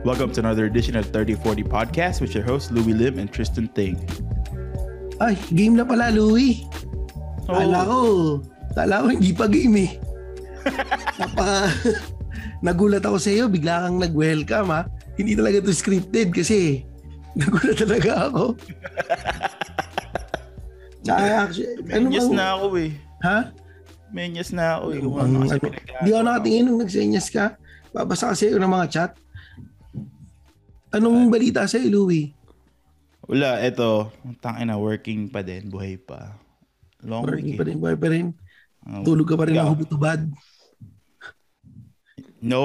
Welcome to another edition of 3040 Podcast with your hosts Louis Lim and Tristan Ting. Ay, game na pala, Louie. Oh. Kala ko, kala ko hindi pa game eh. Napaka, nagulat ako sa iyo, bigla kang nag-welcome ha. Hindi talaga to scripted kasi nagulat talaga ako. Tsaka actually, ano bang- na ako eh. Ha? Menyas na ako eh. Kung Ang, ano kasi ano, di ako ko. nakatingin nung nagsenyas ka. Babasa kasi ako ng mga chat. Anong balita sa Louie? Wala, eto. Tangin na, working pa din. Buhay pa. Long Working week pa rin, buhay pa rin. Oh. Tulog ka pa rin Ikaw? ng hubutubad. No.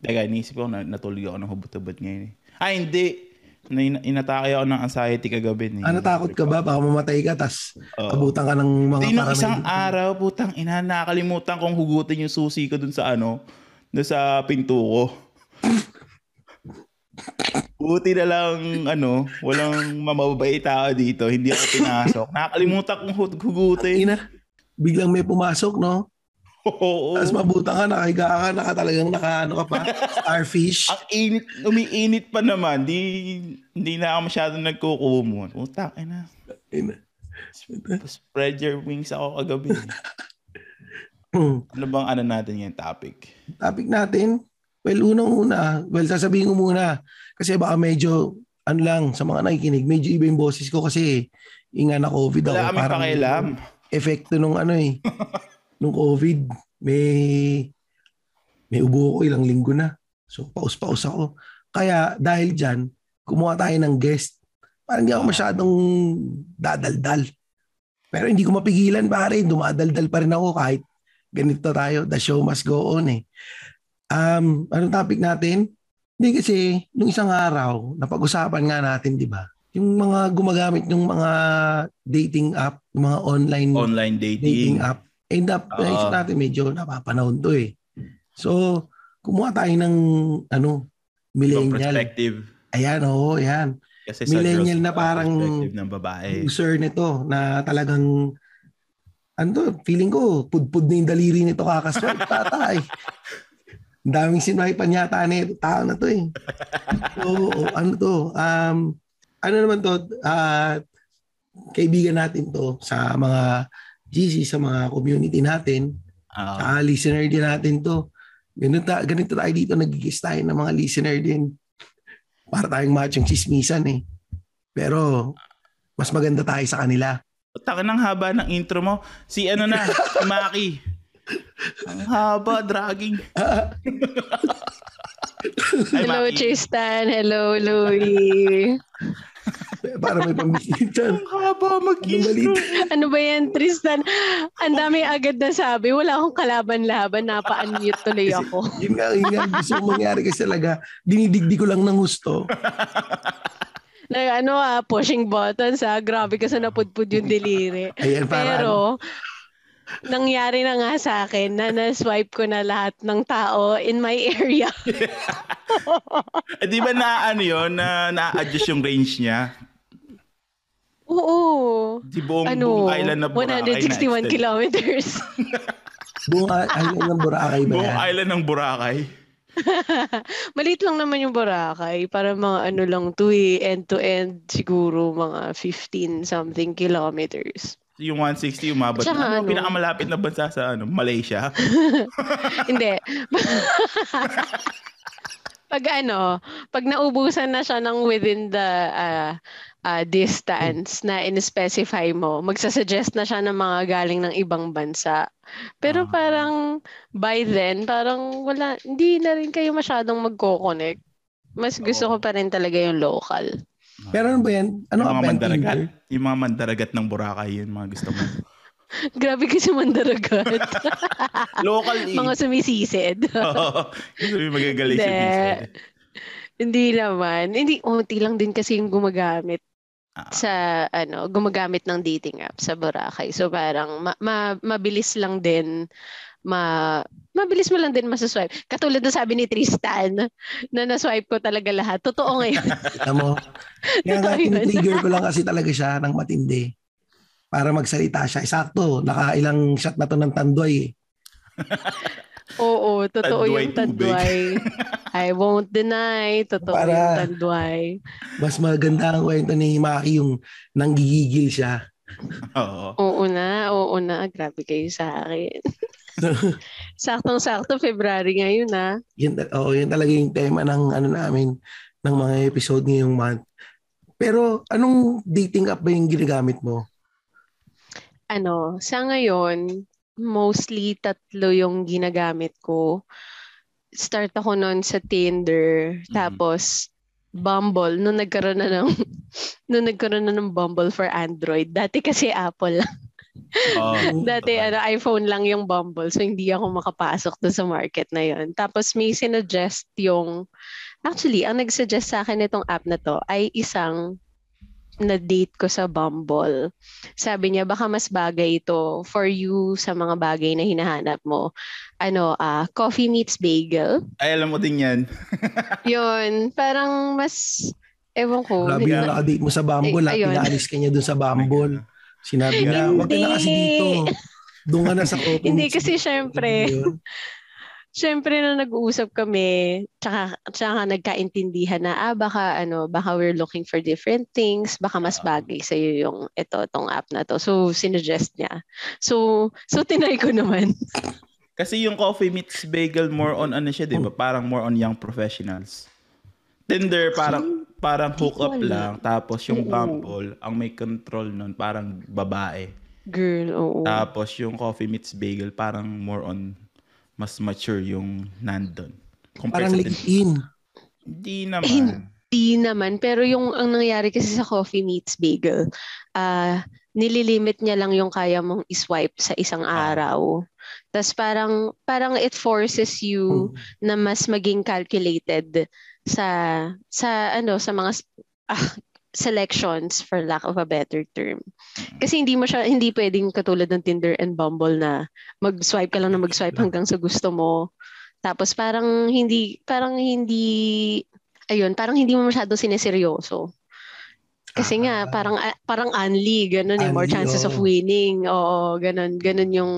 Teka, iniisip ko na natulog ako ng hubot-hubot ngayon eh. Ay, hindi. Na ina- inatake ako ng anxiety kagabi. Eh. Ah, natakot ka ba? Baka mamatay ka, tas Oo. abutan ka ng mga Hindi, nung isang araw, putang ina, nakalimutan kong hugutin yung susi ko dun sa ano, dun sa pinto ko. Buti na lang, ano, walang mamabait tao dito. Hindi ako pinasok. Nakalimutan kong hug- hugutin. Ina, biglang may pumasok, no? Oo. Tapos mabutan ka, nakahiga ka, naka talagang naka, ano ka pa, starfish. Ang init, umiinit pa naman. Di, hindi na ako masyadong nagkukumon. Utang, ina. Ina. Spread your wings ako kagabi. Ano bang ano natin yung topic? Topic natin, well, unang-una, well, sasabihin ko muna, kasi baka medyo, ano lang, sa mga nakikinig, medyo iba yung boses ko kasi inga na COVID ako. Wala kami pakialam. Epekto nung ano eh, nung COVID, may, may ubo ko ilang linggo na. So, paus-paus ako. Kaya, dahil dyan, kumuha tayo ng guest. Parang hindi ako masyadong dadaldal. Pero hindi ko mapigilan pare, dumadaldal pa rin ako kahit ganito tayo. The show must go on eh. Um, anong topic natin? Hindi kasi, nung isang araw, napag-usapan nga natin, di ba? Yung mga gumagamit ng mga dating app, yung mga online Online dating dating. app. And up, Oo. naisip natin medyo napapanahon to eh. So, kumuha tayo ng ano, millennial. perspective. Ayan, oo, ayan. Kasi Millennial na parang- ng babae. User nito na talagang ano to, feeling ko, pudpud na yung daliri nito kakaswipe tata eh. Ang daming sinwipan yata na ito, tao na to eh. So, ano to, um, ano naman to, ah, kaibigan natin to sa mga GC, sa mga community natin, Ah, Ah, listener din natin to. Ganito, ta- ganito tayo dito, nagigis tayo ng mga listener din. Para tayong machong chismisan eh. Pero, mas maganda tayo sa kanila. Taka ng haba ng intro mo. Si ano na, si Maki. Ang haba, dragging. Hello, Maki. Tristan. Hello, Louie. Para may pambisitan. Ang haba balita? ano ba yan, Tristan? Ang dami agad na sabi. Wala akong kalaban-laban. Napa-unmute tuloy ako. Yun nga, yun nga, gusto mangyari kasi talaga, dinidigdi ko lang ng gusto. Na, ano ah, pushing buttons ah. Grabe kasi napudpud yung deliri. Ayan, para ano, Pero, nangyari na nga sa akin na na-swipe ko na lahat ng tao in my area. Eh, di ba na ano yun, na na-adjust yung range niya? Oo. Di buong, Ano, buong island na Boracay 161 na-extend. kilometers. buong island ng Boracay ba Buong island ng Boracay. Maliit lang naman yung Boracay. Para mga ano lang to eh, end-to-end siguro mga 15 something kilometers. Yung 160 umabot. Tsaka Ano, ano? pinakamalapit na bansa sa ano, Malaysia? Hindi. pag ano, pag naubusan na siya ng within the ah, ah, distance na in-specify mo, magsasuggest na siya ng mga galing ng ibang bansa. Pero parang by then, parang wala, hindi na rin kayo masyadong magko-connect. Mas gusto ko pa rin talaga yung local. Pero ano ba yan? Ano yung ka mga mandaragat. Tinder? Yung mga mandaragat ng Boracay, yun mga gusto mo. Grabe kasi mandaragat. Local eh. mga sumisisid. Oo. Yung magagaling si Hindi. Vincent. Hindi naman. Hindi, unti lang din kasi yung gumagamit Ah. sa ano, gumagamit ng dating app sa Boracay. So parang ma- ma- mabilis lang din ma mabilis mo lang din masaswipe. Katulad na sabi ni Tristan na na-swipe ko talaga lahat. Totoo ngayon. Alam mo? Kaya nga, Totoo yun. trigger ko lang kasi talaga siya ng matindi. Para magsalita siya. Sakto, nakailang shot na to ng tandoy. Oo, totoo Tadway yung tadway. I won't deny, totoo Para- yung tadway. Mas maganda ang kwento ni Maki yung nanggigigil siya. Oo. Oo na, oo na. Grabe kayo sa akin. Saktong-sakto, February ngayon na. yun, oh, yun talaga yung tema ng ano namin ng mga episode ngayong month. Pero anong dating app ba yung ginagamit mo? Ano, sa ngayon, mostly tatlo yung ginagamit ko. Start ako noon sa Tinder, Mhm. tapos Bumble, nung nagkaroon na ng nung nagkaroon na ng Bumble for Android. Dati kasi Apple lang. Dati ano, iPhone lang yung Bumble, so hindi ako makapasok doon sa market na yon. Tapos may sinuggest yung, actually, ang nagsuggest sa akin itong app na to ay isang na-date ko sa Bumble. Sabi niya, baka mas bagay ito for you sa mga bagay na hinahanap mo. Ano, ah coffee meets bagel. Ay, alam mo din yan. Yun, parang mas, ewan ko. Grabe na nakadate mo sa Bumble, Eh, ha? ayun. pinaalis ka niya dun sa Bumble. Sinabi niya, wag ka na kasi dito. Doon ka na sa coffee. Hindi meets kasi bagel." syempre. Siyempre na nag-uusap kami, tsaka, tsaka nagkaintindihan na, ah, baka, ano, baka we're looking for different things, baka mas Ah. bagay sa'yo yung ito, tong app na to. So, sinuggest niya. So, so tinry ko naman. Kasi yung Coffee Meets Bagel more on ano siya, 'di ba? Parang more on young professionals. Tinder parang parang hook up lang tapos yung Oo. Bumble ang may control nun parang babae. Girl, oo. Tapos yung Coffee Meets Bagel parang more on mas mature yung nandun. Compared Parang sa. LinkedIn. Hindi naman. Hindi naman. Pero yung ang nangyari kasi sa Coffee Meets Bagel, ah nililimit niya lang yung kaya mong iswipe sa isang Ah. araw. Tapos parang, parang it forces you na mas maging calculated sa sa ano sa mga ah, selections for lack of a better term. Kasi hindi mo siya hindi pwedeng katulad ng Tinder and Bumble na mag-swipe ka lang na mag-swipe hanggang sa gusto mo. Tapos parang hindi parang hindi ayun, parang hindi mo masyado sineseryoso. Kasi nga Ah. parang ah, parang unli ganun eh, more chances of winning. Oo, ganun ganun yung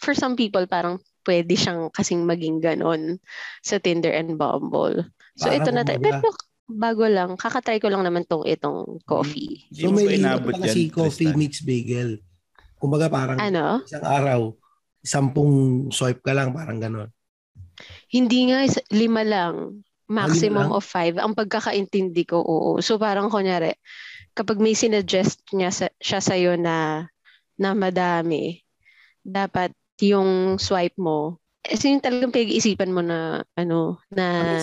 for some people parang pwede siyang kasing maging ganon sa Tinder and Bumble. So Parang ito na tayo. Pero bago lang, kakatry ko lang naman tong itong coffee. Hindi So may inabot yan, si Coffee Tristan. meets Bagel. Kumbaga parang Ano? isang araw, sampung swipe ka lang, parang gano'n. Hindi nga, is- lima lang. Maximum lang? of five. Ang pagkakaintindi ko, oo. So parang kunyari, kapag may sinuggest niya sa, siya sa'yo na, na madami, dapat yung swipe mo, eh, yung talagang pag-iisipan mo na, ano, na, Ano?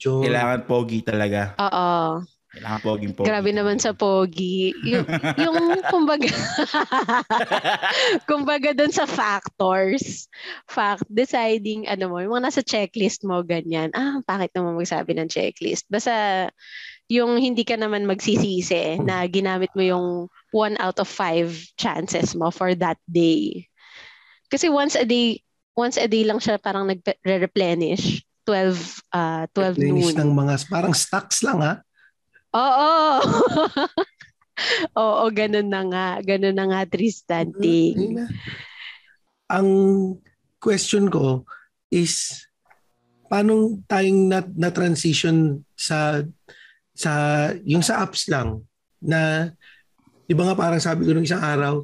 Kailangan pogi talaga. oo, Kailangan poging pogi. Grabe naman sa pogi. Yung, yung kumbaga, kumbaga dun sa factors, fact, deciding, ano mo, yung mga nasa checklist mo, ganyan. Ah, bakit naman magsabi ng checklist? Basta, yung hindi ka naman magsisisi na ginamit mo yung one out of five chances mo for that day. Kasi once a day, once a day lang siya parang nag-replenish. 12, uh, 12 Linis noon. ng mga, parang stocks lang ha. Oo. Oo, ganun na nga. Ganun na nga, Tristan. Ting. na. Ang question ko is paano tayong na, na transition sa sa yung sa apps lang na di ba nga parang sabi ko nung isang araw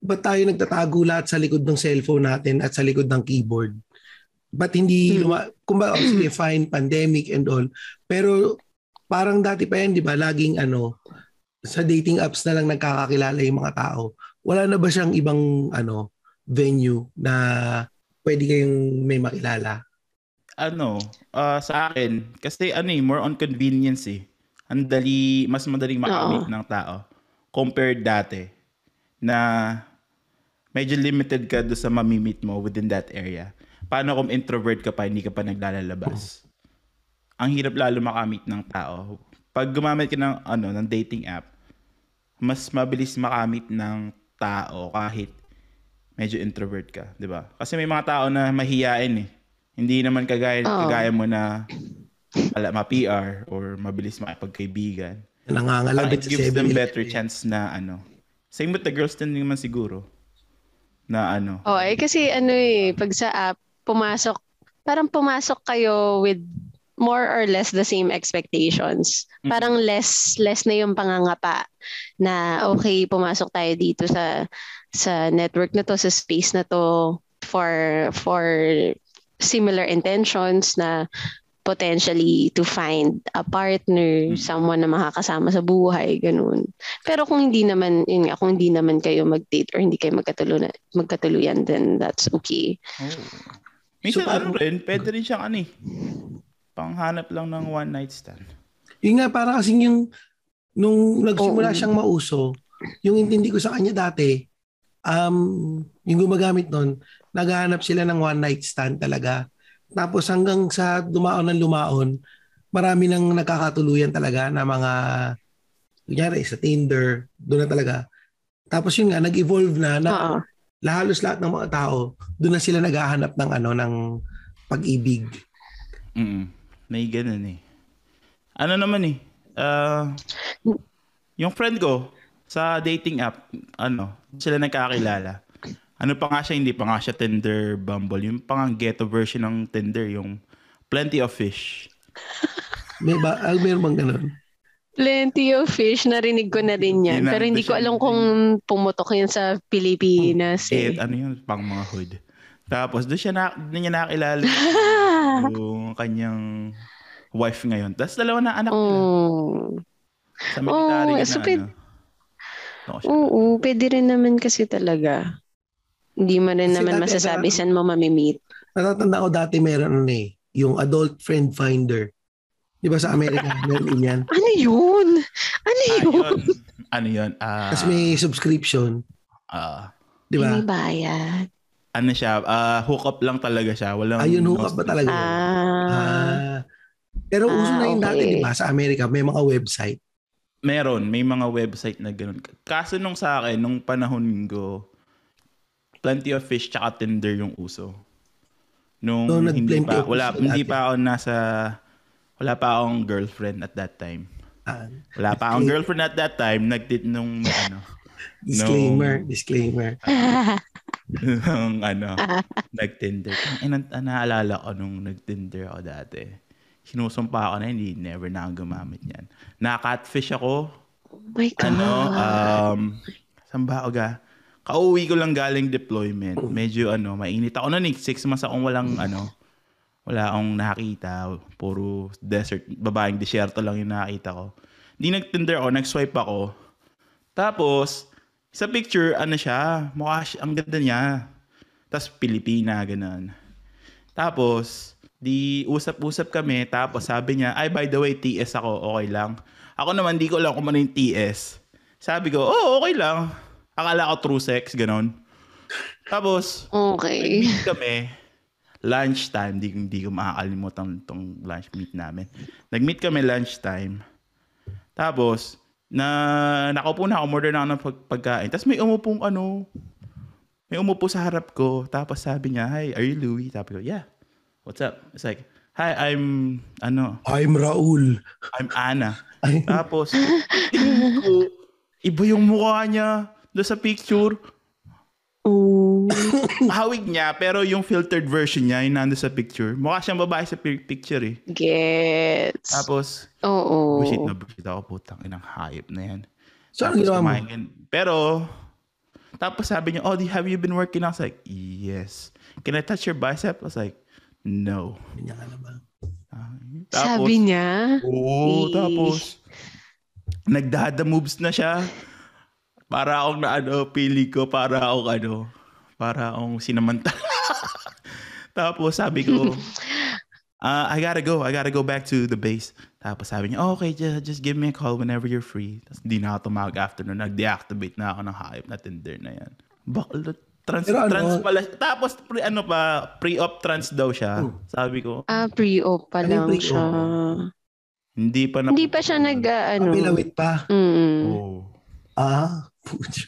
ba't tayo nagtatago lahat sa likod ng cellphone natin at sa likod ng keyboard ba't hindi Hmm. luma- kumbaga oh, sige fine pandemic and all pero parang dati pa yan di ba laging ano sa dating apps na lang nagkakakilala yung mga tao wala na ba siyang ibang ano venue na pwede kayong may makilala? ano, ah, sa akin, kasi ano eh, more on convenience eh. Ang dali, mas madaling makamit Oo. ng tao compared dati na medyo limited ka do sa mamimit mo within that area. Paano kung introvert ka pa, hindi ka pa naglalabas? Ang hirap lalo makamit ng tao. Pag gumamit ka ng, ano, ng dating app, mas mabilis makamit ng tao kahit medyo introvert ka, 'di ba? Kasi may mga tao na mahiyain eh. Hindi naman kagaya Oo. kagaya mo na ala ma-PR or mabilis makipagkaibigan. Nangangalabit it gives them 7-Eleven. better chance na ano. Same with the girls din naman siguro. Na ano. Oh, eh kasi ano eh, pag sa app, pumasok parang pumasok kayo with more or less the same expectations. Parang less less na yung pangangapa na okay, pumasok tayo dito sa sa network na to, sa space na to for for similar intentions na potentially to find a partner, Mm. someone na makakasama sa buhay, ganun. Pero kung hindi naman, yun nga, kung hindi naman kayo mag-date or hindi kayo magkatuluyan, magkatuluyan, then that's okay. Oh. Minsan So, ano parang- rin, pwede rin siyang ano eh. Panghanap lang ng one night stand. Yun nga, para kasing yung, nung nagsimula Oo. siyang mauso, yung intindi ko sa kanya dati, um, yung gumagamit nun, naghahanap sila ng one night stand talaga. Tapos hanggang sa dumaon ng lumaon, marami nang nagkakatuluyan talaga na mga, kunyari sa Tinder, doon na talaga. Tapos yun nga, nag-evolve na, na Oo. halos lahat ng mga tao, doon na sila naghahanap ng ano, ng pag-ibig. Mm. May ganun eh. Ano naman eh, ah, yung friend ko sa dating app, ano, sila nagkakilala. Ano pa nga siya, hindi pa nga siya Tinder, Bumble. Yung pa nga ghetto version ng Tinder, yung Plenty of Fish. May ba, ah, meron bang ganun? Plenty of fish, narinig ko na rin yan. Yun Pero hindi ko alam kung pumutok yun sa Pilipinas Eh, eh. ano yun, pang mga hood. Tapos doon siya na, doon niya nakilala yung kanyang wife ngayon. Tapos dalawa na anak nila. Oh. Sa military Oh, so na pwede- ano. Ko siya Oo, pwede rin naman kasi talaga. Hindi mo rin Kasi naman dati, masasabi saan mo mamimit. Natatanda ko dati meron ano eh, yung adult friend finder. Di ba sa Amerika, meron yan. Ano yun? Ano Ah, yun? yun. Ano yun? Ah, Tapos may subscription, ah, di ba? May bayad. ano siya, ah, hook up lang talaga siya. Walang Ayun, hook up ba talaga? yun? Ah. Ah. Pero uso Ah, na yun dati, okay. di ba? Sa Amerika, may mga website. Meron, may mga website na ganun. Kaso nung sa akin, nung panahon ko, Plenty of Fish tsaka Tinder yung uso. Nung So, hindi pa, wala, hindi dati. pa ako nasa, wala pa akong girlfriend at that time. Ah, Wala pa akong girlfriend at that time, nagtit nung ano, disclaimer, disclaimer. nung ano, nag-Tinder. Ang ina- naalala ko nung nag-Tinder ako dati. Sinusumpa ako na hindi, never na ako gumamit yan. Na-catfish ako, Oh my God. ano, um, saan ba ako ga? Kauwi ko lang galing deployment. Medyo ano, mainit ako noon eh. Six months akong walang ano, wala akong nakita. Puro desert, babaeng desierto lang yung nakita ko. Di nag-Tinder ako, nag-swipe ako. Tapos, sa picture, ano siya, mukha siya, ang ganda niya. Tapos, Pilipina, ganun. Tapos, di usap-usap kami. Tapos, sabi niya, ay, by the way, TS ako, okay lang. Ako naman, di ko alam kung ano yung TS. Sabi ko, oh, okay lang. Akala ko true sex, ganun. Tapos, Okay. meet kami, lunchtime, di, di ko makakalimutan tong lunch meet namin. Nag-meet kami lunchtime. Tapos, na nakaupo na ako, order na ako ng pag- pagkain. Tapos may umupong ano, may umupo sa harap ko. Tapos sabi niya, hi, are you Louie? Sabi ko, yeah. What's up? It's like, hi, I'm, ano, I'm Raul. I'm Ana. Tapos, tingin ko, iba yung mukha niya doon sa picture. Oh. Hawig niya, pero yung filtered version niya, yung nando sa picture. Mukha siyang babae sa pi- picture eh. Gets. Tapos, Oo. bullshit na bullshit ako, putang inang hayop na yan. so ano Tapos ginawa mo? kumain ka- Pero, tapos sabi niya, oh, have you been working? I was like, yes. Can I touch your bicep? I was like, no. Niya alam ah. Tapos, Sabi niya. Oo, Eh. tapos, nagdada moves na siya. Para akong na ano, pili ko, para akong ano, para akong sinamantala. tapos sabi ko, uh, I gotta go, I gotta go back to the base. Tapos sabi niya, oh, okay, just, just give me a call whenever you're free. Tapos hindi na ako tumawag after nun. Nag-deactivate na ako ng hype na Tinder na yan. Bakla, trans, Pero ano- trans pala. Tapos, pre, ano pa, pre-op trans daw siya. Oh. Sabi ko, Ah, pre-op pa Ano lang pre-op? siya. hindi pa na. Hindi pa siya nag, ah, ano. Pilawit pa. Mm. Oh. Ah.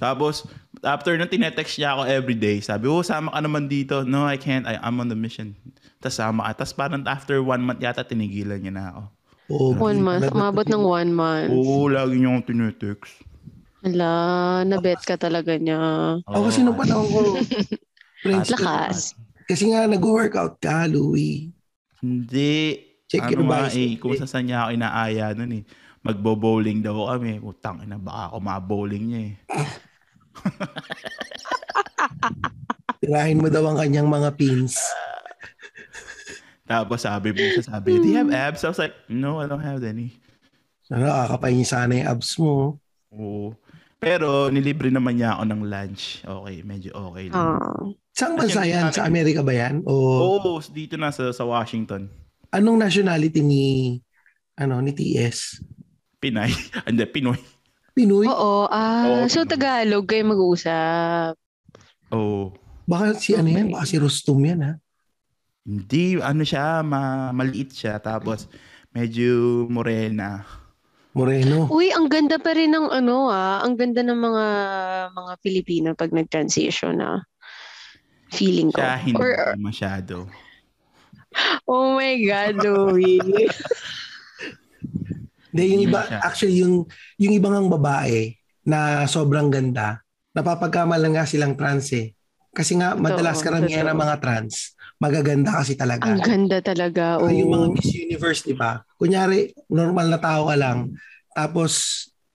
Tapos, after nung tinetext niya ako everyday, sabi, oh, sama ka naman dito. No, I can't. I, I'm on the mission. Tapos sama ka. Tapos parang after one month yata, tinigilan niya na ako. Oh, One month. Umabot ng one month. Oo, lagi niya akong tinetext. Ala, nabet ka talaga niya. Ako kasi nung panahon ko, friends Lakas. Kasi nga nag-workout ka, Louie. Hindi. Check ano your bicep. eh, kung saan niya ako inaaya nun eh. Magbo-bowling daw kami. Utang ina, baka ako ma-bowling niya eh. Tirahin mo daw ang kanyang mga pins. Tapos sabi mo siya, sabi, do you have abs? I was like, no, I don't have any. Ano, kakapay niya sana yung abs mo. Oo. Pero nilibre naman niya ako ng lunch. Okay, medyo okay lang. Ah. Saan bansa yan? Sa Amerika ba yan? O Oo, dito na sa, sa Washington. anong nationality ni ano ni TS? Pinay. Hindi, Pinoy. Pinoy? Oo. Ah, Oo, so Pinoy. Tagalog kayo mag-uusap. Oo. Baka si ano yan? Baka si Rustum yan ha? Hindi, ano siya, ma, maliit siya. Tapos, medyo morena. Moreno. Uy, ang ganda pa rin ng ano ah, ang ganda ng mga mga Pilipino pag nag-transition na. Feeling ko. Siya, hindi Or, masyado. oh my God, Louie. Hindi, yung iba, siya. actually, yung, yung ibang ang babae na sobrang ganda, napapagkamalan nga silang trans eh. Kasi nga, madalas Totoo, karamihan ng mga trans, magaganda kasi talaga. ang ganda talaga. Saka yung mga Oh. Miss Universe, di ba? Kunyari, normal na tao ka lang, tapos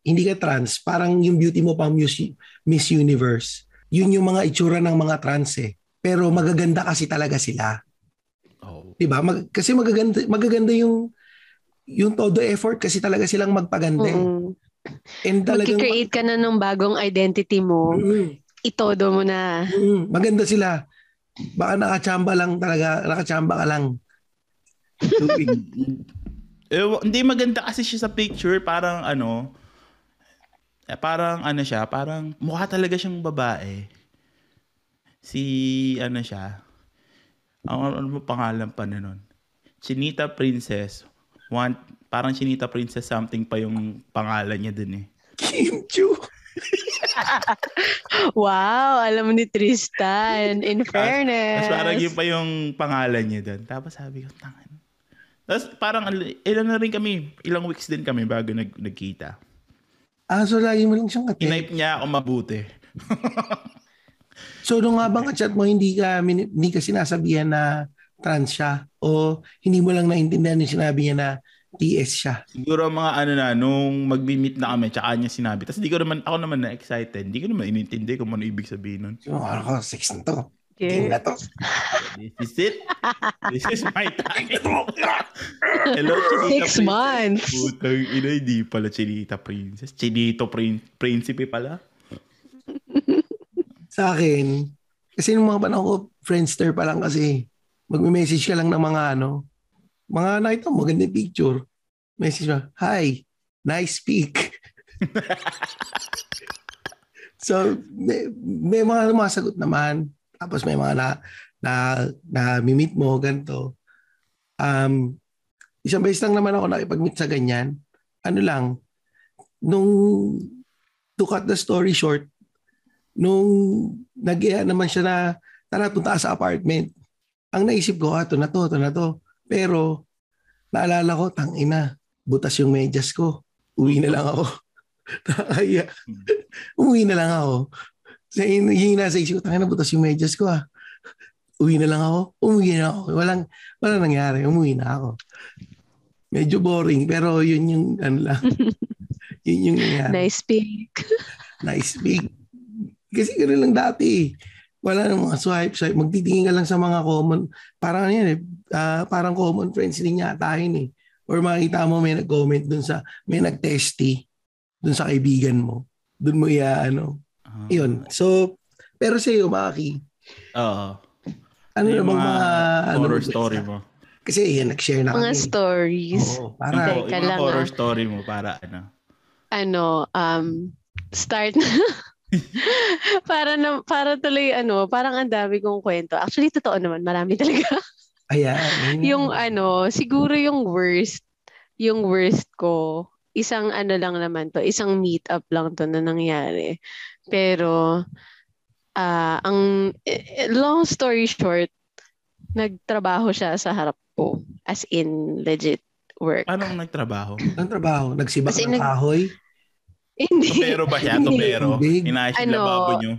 hindi ka trans, parang yung beauty mo pang Miss, Miss Universe. Yun yung mga itsura ng mga trans eh. Pero magaganda kasi talaga sila. Oh. 'Di ba? Mag, kasi magaganda magaganda yung yung todo effort kasi talaga silang magpaganda. eh. Mm. And talagang Magki-create ka na ng bagong identity mo. Mm, Itodo mo na. mm, maganda sila. Baka nakachamba lang talaga, nakachamba ka lang. Eh, hindi maganda kasi siya sa picture. Parang ano, eh, parang ano siya, parang mukha talaga siyang babae. Si ano siya, ang ano mo pangalan pa na nun? Chinita Princess. Want, parang Chinita Princess something pa yung pangalan niya dun eh. Kim Chu. Wow, alam mo ni Tristan. In fairness. Tapos parang yun pa yung pangalan niya dun. Tapos sabi ko, tangan. Tapos parang ilan na rin kami, ilang weeks din kami bago nag, nagkita. Ah, so lagi mo lang siyang kate. Kinipe niya ako mabuti. So nung habang chat mo, hindi ka, hindi ka sinasabihan na trans siya o hindi mo lang naintindihan yung sinabi niya na TS siya. Siguro mga ano na, nung mag-meet na kami, tsaka niya sinabi. Tapos di ko naman, ako naman na-excited. Hindi ko naman inintindi kung ano ibig sabihin nun. So, ano ko, sex na to. Game Okay. na to. This is it. This is my time. Hello, Chinita Six Princess. months. Putang ina, hindi pala Chinita Princess. Chinito prin Prinsipe pala. Sa akin, kasi nung mga panahon ko, Friendster pa lang kasi, magme-message ka lang ng mga ano, mga nakita mo, maganda yung picture. Message mo, hi, nice pic. so, may, may mga sumasagot naman. Tapos may mga na, na, na meet mo, ganito. Um, isang beses lang naman ako nakipag-meet sa ganyan. Ano lang, nung to cut the story short, nung nag naman siya na tara punta sa apartment. Ang naisip ko, ah, ito na to, ito na to. Pero naalala ko, tang ina, butas yung medyas ko. Uwi na lang ako. Nakakaya. Uwi na lang ako. Yun yung nasa isip ko, tang ina, butas yung medyas ko ah. Uwi na lang ako. Umuwi na ako. Walang, walang nangyari. Umuwi na ako. Medyo boring, pero yun yung, ano lang. yun yung nangyari Nice pic. nice big. Kasi gano'n lang dati. Wala nang mga swipe, swipe. Magtitingin ka lang sa mga common. Parang ano yan eh. ah, parang common friends din yata yun eh. Or makita mo may nag-comment dun sa, may nag-testy dun sa kaibigan mo. Dun mo iya ano. Ah. Yun. So, pero sa iyo, Maki, Oo. ano na Yung bang mga, ano, horror basta? story mo. Kasi yan, nag-share na Mga kami. stories. Oo, Yung, para, yung mga lang, horror ah. story mo para ano. ano, um, start para na para tuloy ano, parang ang dami kong kwento. Actually totoo naman, marami talaga. ayan. yung ano, siguro yung worst, yung worst ko, isang ano lang naman to, isang meet up lang to na nangyari. Pero ah ang eh, long story short, nagtrabaho siya sa harap ko as in legit work. Paano kung nagtrabaho? Ang trabaho, nagsibak Kasi ng nag- kahoy. Hindi. Tupero ba siya? Tubig. Inaayos yung Ano? lababo nyo?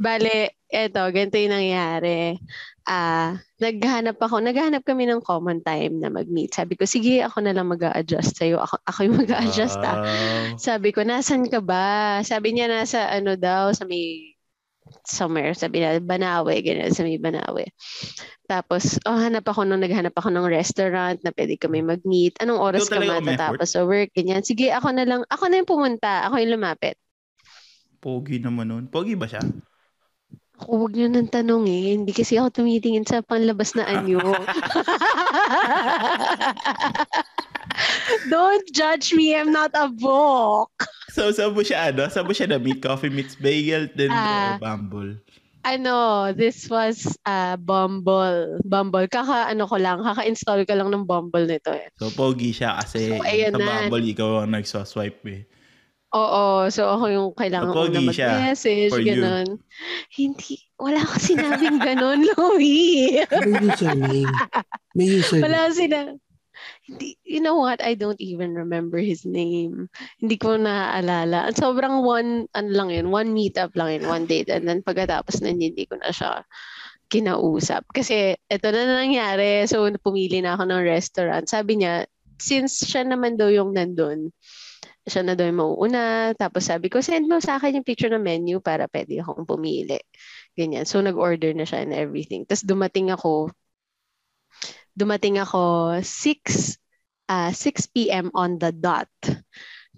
Bale, eto, ganito yung nangyari. Ah, naghanap ako, naghanap kami ng common time na mag-meet. Sabi ko, sige, ako na lang mag adjust sa'yo. Ako, ako yung mag adjust ah. Wow. Sabi ko, nasan ka ba? Sabi niya, nasa ano daw, sa may somewhere, sabi niya, Banawe, ganyan, sa may Banawe. Tapos, oh, hanap ako nung naghanap ako ng restaurant na pwede kami mag-meet. Anong oras ka matatapos sa work? Ganyan. Sige, ako na lang. Ako na yung pumunta. Ako yung lumapit. Pogi naman nun. Pogi ba siya? Ako, huwag niyo nang tanongin. Hindi kasi ako tumitingin sa panlabas na anyo. Don't judge me. I'm not a book. So, saan mo siya, ano? Saan mo siya na-meet? Coffee meets bagel, then Ah. uh, Bumble. Ano, this was uh, Bumble. Bumble. Kaka, ano ko lang, kaka-install ko lang ng Bumble nito eh. So, pogi siya kasi So, ayan sa na. Bumble, ikaw ang nagsaswipe eh. Oo, so ako yung kailangan ko na mag-message, ganun. Hindi, wala ko sinabing ganun, Louie. May username. May username. wala sina. Hindi, you know what? I don't even remember his name. Hindi ko naaalala. At sobrang one, ano lang yun, one meetup lang yun, one date. And then pagkatapos na hindi ko na siya kinausap. Kasi ito na nangyari. So, pumili na ako ng restaurant. Sabi niya, since siya naman daw yung nandun, siya na daw yung mauuna. Tapos sabi ko, send mo sa akin yung picture ng menu para pwede akong pumili. Ganyan. So, nag-order na siya and everything. Tapos dumating ako, dumating ako 6, ah 6 p.m. on the dot.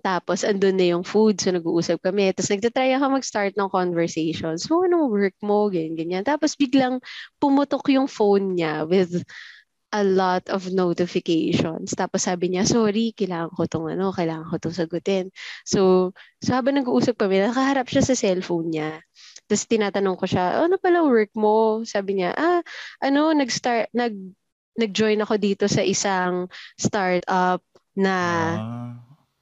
Tapos, andun na yung food. So, nag-uusap kami. Tapos, nagtatry ako mag-start ng conversation. So, anong work mo? Ganyan, ganyan. Tapos, biglang pumutok yung phone niya with a lot of notifications. Tapos sabi niya, sorry, kailangan ko tong ano, kailangan ko tong sagutin. So, so habang nag-uusap kami, nakaharap siya sa cellphone niya. Tapos tinatanong ko siya, ano pala work mo? Sabi niya, ah, ano, nag-start, nag, nag-join ako dito sa isang startup na, Ah.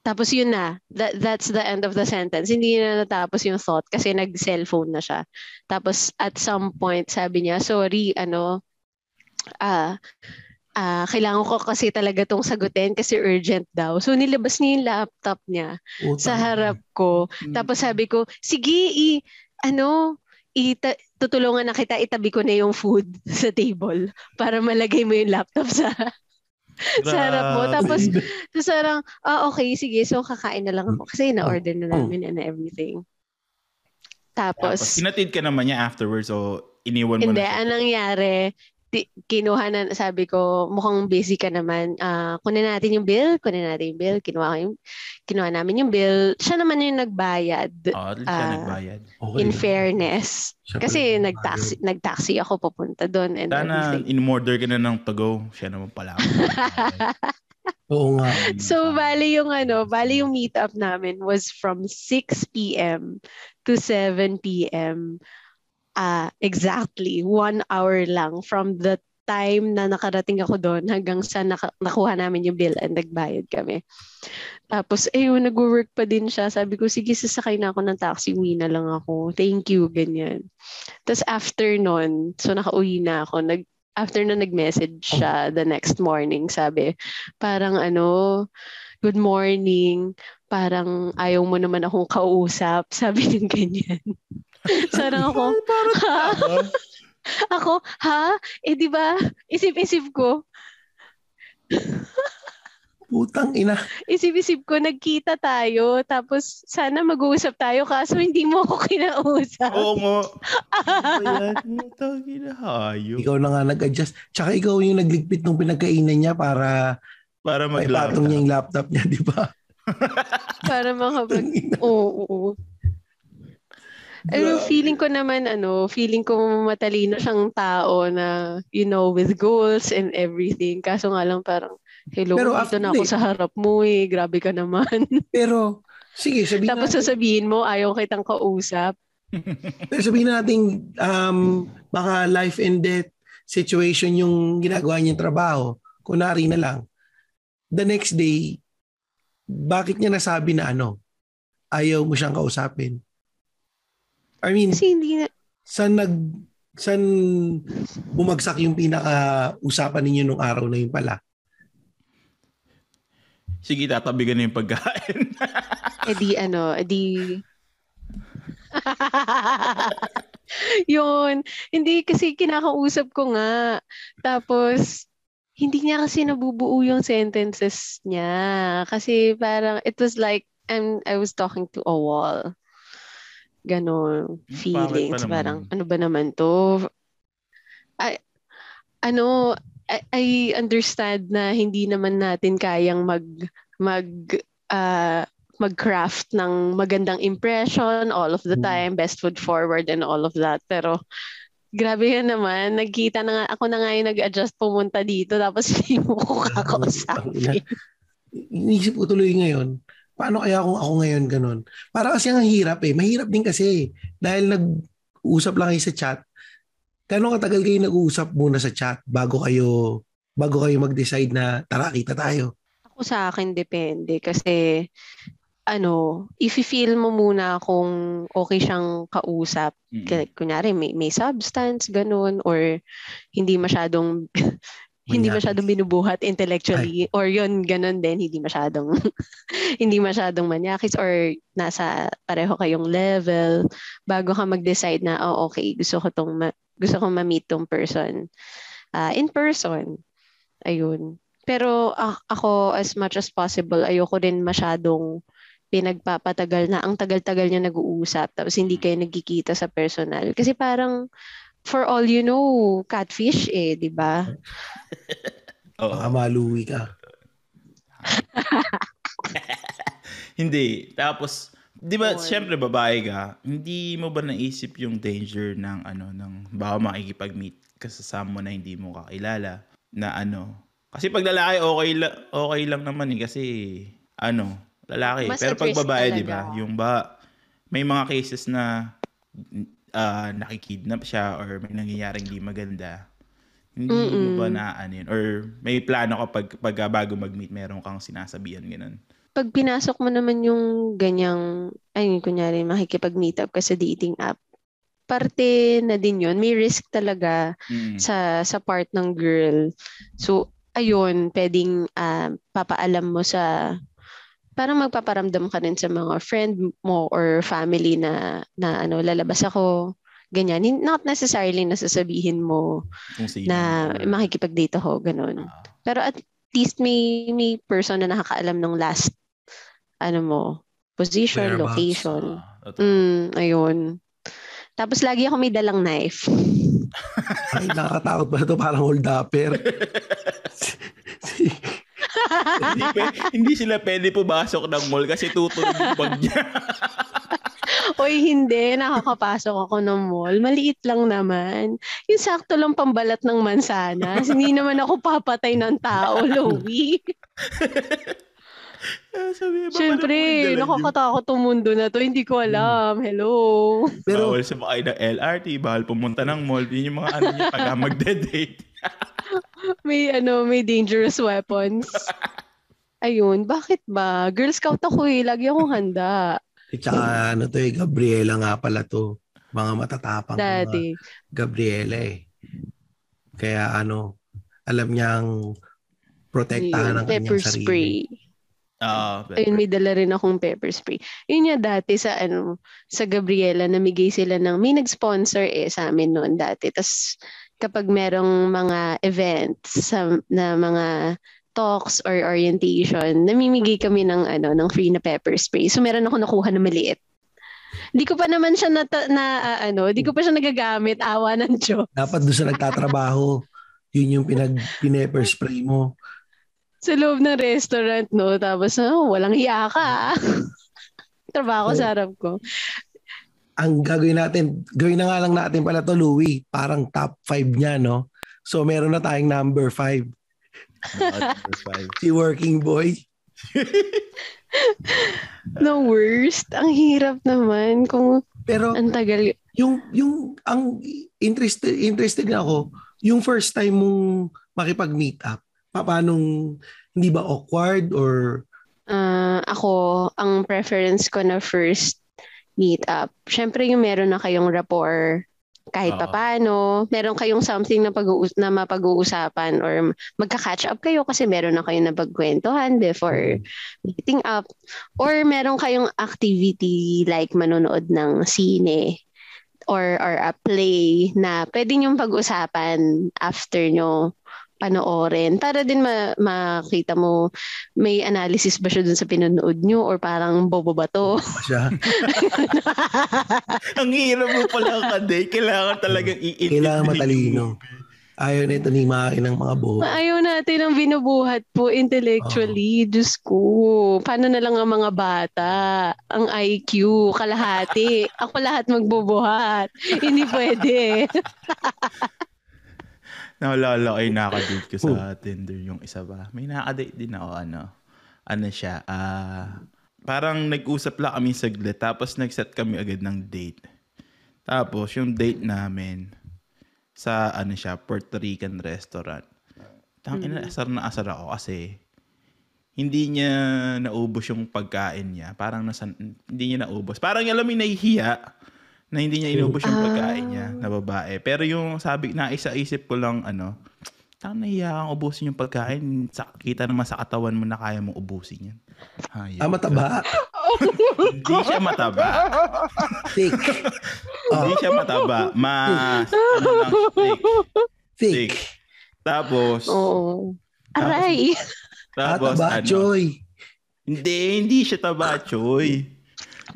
tapos yun na, that, that's the end of the sentence. Hindi na natapos yung thought kasi nag-cellphone na siya. Tapos at some point, sabi niya, sorry, ano, ah, ah, kailangan ko kasi talaga tong sagutin kasi urgent daw. So nilabas niya yung laptop niya Utang. sa harap ko. Mm. Tapos sabi ko, sige, i, ano, ita- tutulungan na kita, itabi ko na yung food sa table para malagay mo yung laptop sa sa harap mo. Tapos, tapos parang, ah, okay, sige, so kakain na lang ako. Kasi na-order na namin and everything. Tapos, Tapos, hinatid ka naman niya afterwards so iniwan mo hindi, na siya. anong nangyari, kinuha na, sabi ko, mukhang busy ka naman. Ah, kunin natin yung bill, kunin natin yung bill. Kinuha, ko yung, kinuha namin yung bill. Siya naman yung nagbayad. Oo, doon siya Ah, nagbayad. Okay. In fairness. Siya Kasi pala nag-taxi, nag-taxi ako papunta doon and Sana in-order ka na ng to-go. Siya naman pala. Oo nga. So, bali yung ano, bali yung meetup namin was from 6 p.m. to 7 p.m. Ah, exactly. One hour lang from the time na nakarating ako doon hanggang sa naka- nakuha namin yung bill and nagbayad kami. Tapos, ayun, nag-work pa din siya. Sabi ko, sige, sasakay na ako ng taxi. Uwi na lang ako. Thank you, ganyan. Tapos after nun, so nakauwi na ako. Nag, after na nag-message siya the next morning, sabi, parang ano, good morning, parang ayaw mo naman akong kausap. Sabi ng ganyan. Sarang ako, ha? Ako, ha? Eh di ba? Isip-isip ko, Putang ina. isip-isip ko, nagkita tayo, tapos sana mag-uusap tayo, kaso hindi mo ako kinausap. Oo nga. Ikaw na nga nag-adjust. Tsaka ikaw yung nagligpit ng pinagkainan niya para Para mag-laptop. niya yung laptop niya, di ba? Para makapag... Oo, oo. Pero feeling ko naman, ano, feeling ko matalino siyang tao na, you know, with goals and everything. Kaso nga lang parang, hello, Pero dito na ako sa harap mo eh. Grabe ka naman. Pero, sige, sabihin Tapos natin, sasabihin mo, ayaw kitang kausap. pero sabihin natin, um, baka life and death situation yung ginagawa niyang trabaho. Kunari na lang. The next day, bakit niya nasabi na ano, ayaw mo siyang kausapin? I mean, Kasi hindi na, saan nag saan bumagsak yung pinaka-usapan ninyo nung araw na yun pala? Sige, tatabigan na yung pagkain. edi ano, edi... Yun. Hindi kasi kinakausap ko nga. Tapos, hindi niya kasi nabubuo yung sentences niya. Kasi parang, it was like, I'm, I was talking to a wall. Ganon. Hmm, Feelings. pa. Parang, ano ba naman to? I, ano, I, I understand na hindi naman natin kayang mag, mag, uh, mag-craft ng magandang impression all of the Mm. time, best foot forward and all of that. Pero grabe yan naman. Nagkita na nga, ako na nga yung nag-adjust pumunta dito tapos hindi mo ko kakausapin. Inisip ko tuloy ngayon, paano kaya kung ako ngayon ganun? Para kasi ang hirap eh. Mahirap din kasi dahil nag-usap lang kayo sa chat. Gano'ng katagal kayo nag-uusap muna sa chat bago kayo bago kayo mag-decide na tara kita tayo? Ako sa akin depende kasi ano, if-feel mo muna kung okay siyang kausap. Kaya, kunyari, may, may substance, ganun, or hindi masyadong hindi masyadong binubuhat intellectually or yun ganun din hindi masyadong hindi masyadong manyakis or nasa pareho kayong level. Bago ka mag-decide na oh okay gusto ko tong ma- gusto ko ma-meet tong person ah, in person. Ayun. Pero a- ako as much as possible ayoko din masyadong pinagpapatagal na ang tagal-tagal niya nag-uusap tapos hindi kayo nagkikita sa personal. Kasi parang for all you know catfish eh di ba Oo. Baka maluwi ka. Hindi. Tapos, di ba, Yun. syempre babae ka, hindi mo ba naisip yung danger ng ano, ng baka makikipag-meet ka sa someone na hindi mo kakilala na ano. Kasi pag lalaki, okay, la, okay lang naman eh. Kasi, ano, lalaki. Mas Pero pag babae, di ba, yung ba, may mga cases na ah, nakikidnap siya or may nangyayaring di maganda. Hindi mo Mm-mm. ba na ano yun? Or may plano ka pag, pag ah, bago mag-meet, meron kang sinasabihan, ganun. pag pinasok mo naman yung ganyang, ay, kunyari, makikipag-meet up ka sa dating app, parte na din yun. May risk talaga Mm. sa sa part ng girl. So, ayun, pwedeng ah, papaalam mo sa, parang magpaparamdam ka rin sa mga friend mo or family na, na ano, lalabas ako, ganyan. Not necessarily nasasabihin mo na or- makikipag-date ako, ganun. Ah. Pero at least may may person na nakakaalam ng last ano mo, position, location. Ah, totoo. Mm, ayun. Tapos lagi ako may dalang knife. Ay, nakakatakot ba ito? Parang hold upper. hindi, pe- hindi sila pwede pumasok ng mall kasi tutunog yung bag niya. Oy, hindi. Nakakapasok ako ng mall. Maliit lang naman. Yung sakto lang pambalat ng mansanas. hindi naman ako papatay ng tao, Louie. Eh, Sabi, baka Siyempre, yung nakakatakot tong mundo na to. Hindi ko alam. Hello. Pero Bawal sumakay ng LRT, bawal pumunta ng mall. Yun yung mga ano niya pag magde-date. May ano, may dangerous weapons. Ayun, bakit ba? Girl Scout ako eh. Lagi akong handa. At saka ano to eh, Gabriela nga pala to. Mga matatapang mga Daddy. Gabriela eh. Kaya ano, alam niyang protektahan ang Pepper kanyang sarili. spray. Ah, Ayun, may dala rin akong pepper spray. Yun nga dati sa ano, sa Gabriela, namigay sila ng, may nag-sponsor eh sa amin noon dati. Tapos kapag merong mga events sa, na mga talks or orientation, namimigay kami ng ano, ng free na pepper spray. So meron ako nakuha na maliit. Di ko pa naman siya na, na ah, ano, di ko pa siya nagagamit, awa ng Diyos. Dapat doon sa nagtatrabaho, yun yung pinag pineper spray mo. Sa loob ng restaurant, no? Tapos, oh, walang hiya ka. ah. Trabaho sa harap ko. Ang gagawin natin, gawin na nga lang natin pala to, Louie. Parang top 5 niya, no? So meron na tayong number 5. number five. Si Working Boy. No worst. Ang hirap naman kung Pero ang tagal. yung yung ang interested interested na ako yung first time mong makipag-meet up pa- paano hindi ba awkward or ah, ako, ang preference ko na first meet up. Syempre yung meron na kayong rapport kahit Oo. papano, meron kayong something na, pag na mapag-uusapan or magka-catch up kayo kasi meron na kayong napagkwentuhan before meeting up or meron kayong activity like manonood ng sine or or a play na pwede niyong pag-usapan after nyo panoorin para din ma- makita mo may analysis ba siya dun sa pinanood nyo or parang bobo ba to? Siya. Ang hirap mo pala ka Kailangan talagang i-intindi. Kailangan matalino. Ayaw nito ni Maki ng mga buhok. Ayaw natin ang binubuhat po intellectually. Diyos ko. Paano na lang ang mga bata? Ang IQ, kalahati. Ako lahat magbubuhat. Hindi pwede. Naalala ko yung nakadate ko sa Tinder yung isa ba. May nakadate din ako ano. Ano siya, ah parang nag-usap lang kami saglit tapos nag-set kami agad ng date. Tapos yung date namin sa ano siya, Puerto Rican restaurant. Tang ina asar na asar ako kasi hindi niya naubos yung pagkain niya. Parang nasa, hindi niya naubos. Parang alam mo yung nahihiya na hindi niya inubos yung pagkain niya na babae. Pero yung sabi, naisa-isip ko lang, ano, tang nahiya kang ubusin yung pagkain. Sa, kita naman sa katawan mo na kaya mong ubusin yan. Hayop. Ah, mataba. Hindi siya mataba. Thick. Hindi siya mataba. Mas, ano lang, thick. Thick. thick. Tapos, Oo. Aray. Ah, tapos, taba, ano, Choy. hindi, hindi siya taba, Choy.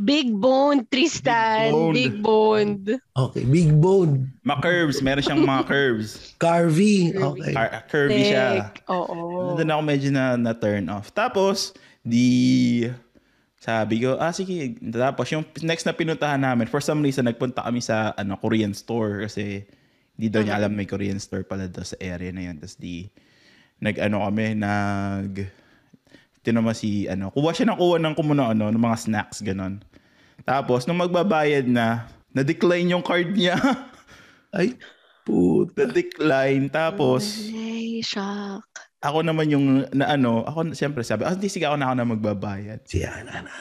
Big bone, Tristan. Big Big bone. Okay, big bone. Ma-curves. Meron siyang mga curves. Carvy. Okay. Car- curvy siya. Thick. Oo. Doon ako medyo na, na turn off. Tapos, di sabi ko, ah sige. Tapos yung next na pinuntahan namin, for some reason, nagpunta kami sa ano Korean store kasi hindi daw niya alam may Korean store pala daw sa area na yun. Tapos di, nag-ano kami, nag, tinama si, ano, kuha siya ng kuha ng kumuna, ano, ng mga snacks, ganon. Tapos, nung magbabayad na, na-decline yung card niya. Ay, puta. na-decline. Tapos, Ay, shock. ako naman yung na ano, ako siyempre sabi, ah, hindi sige ako na ako na magbabayad. Si Ana, Ana.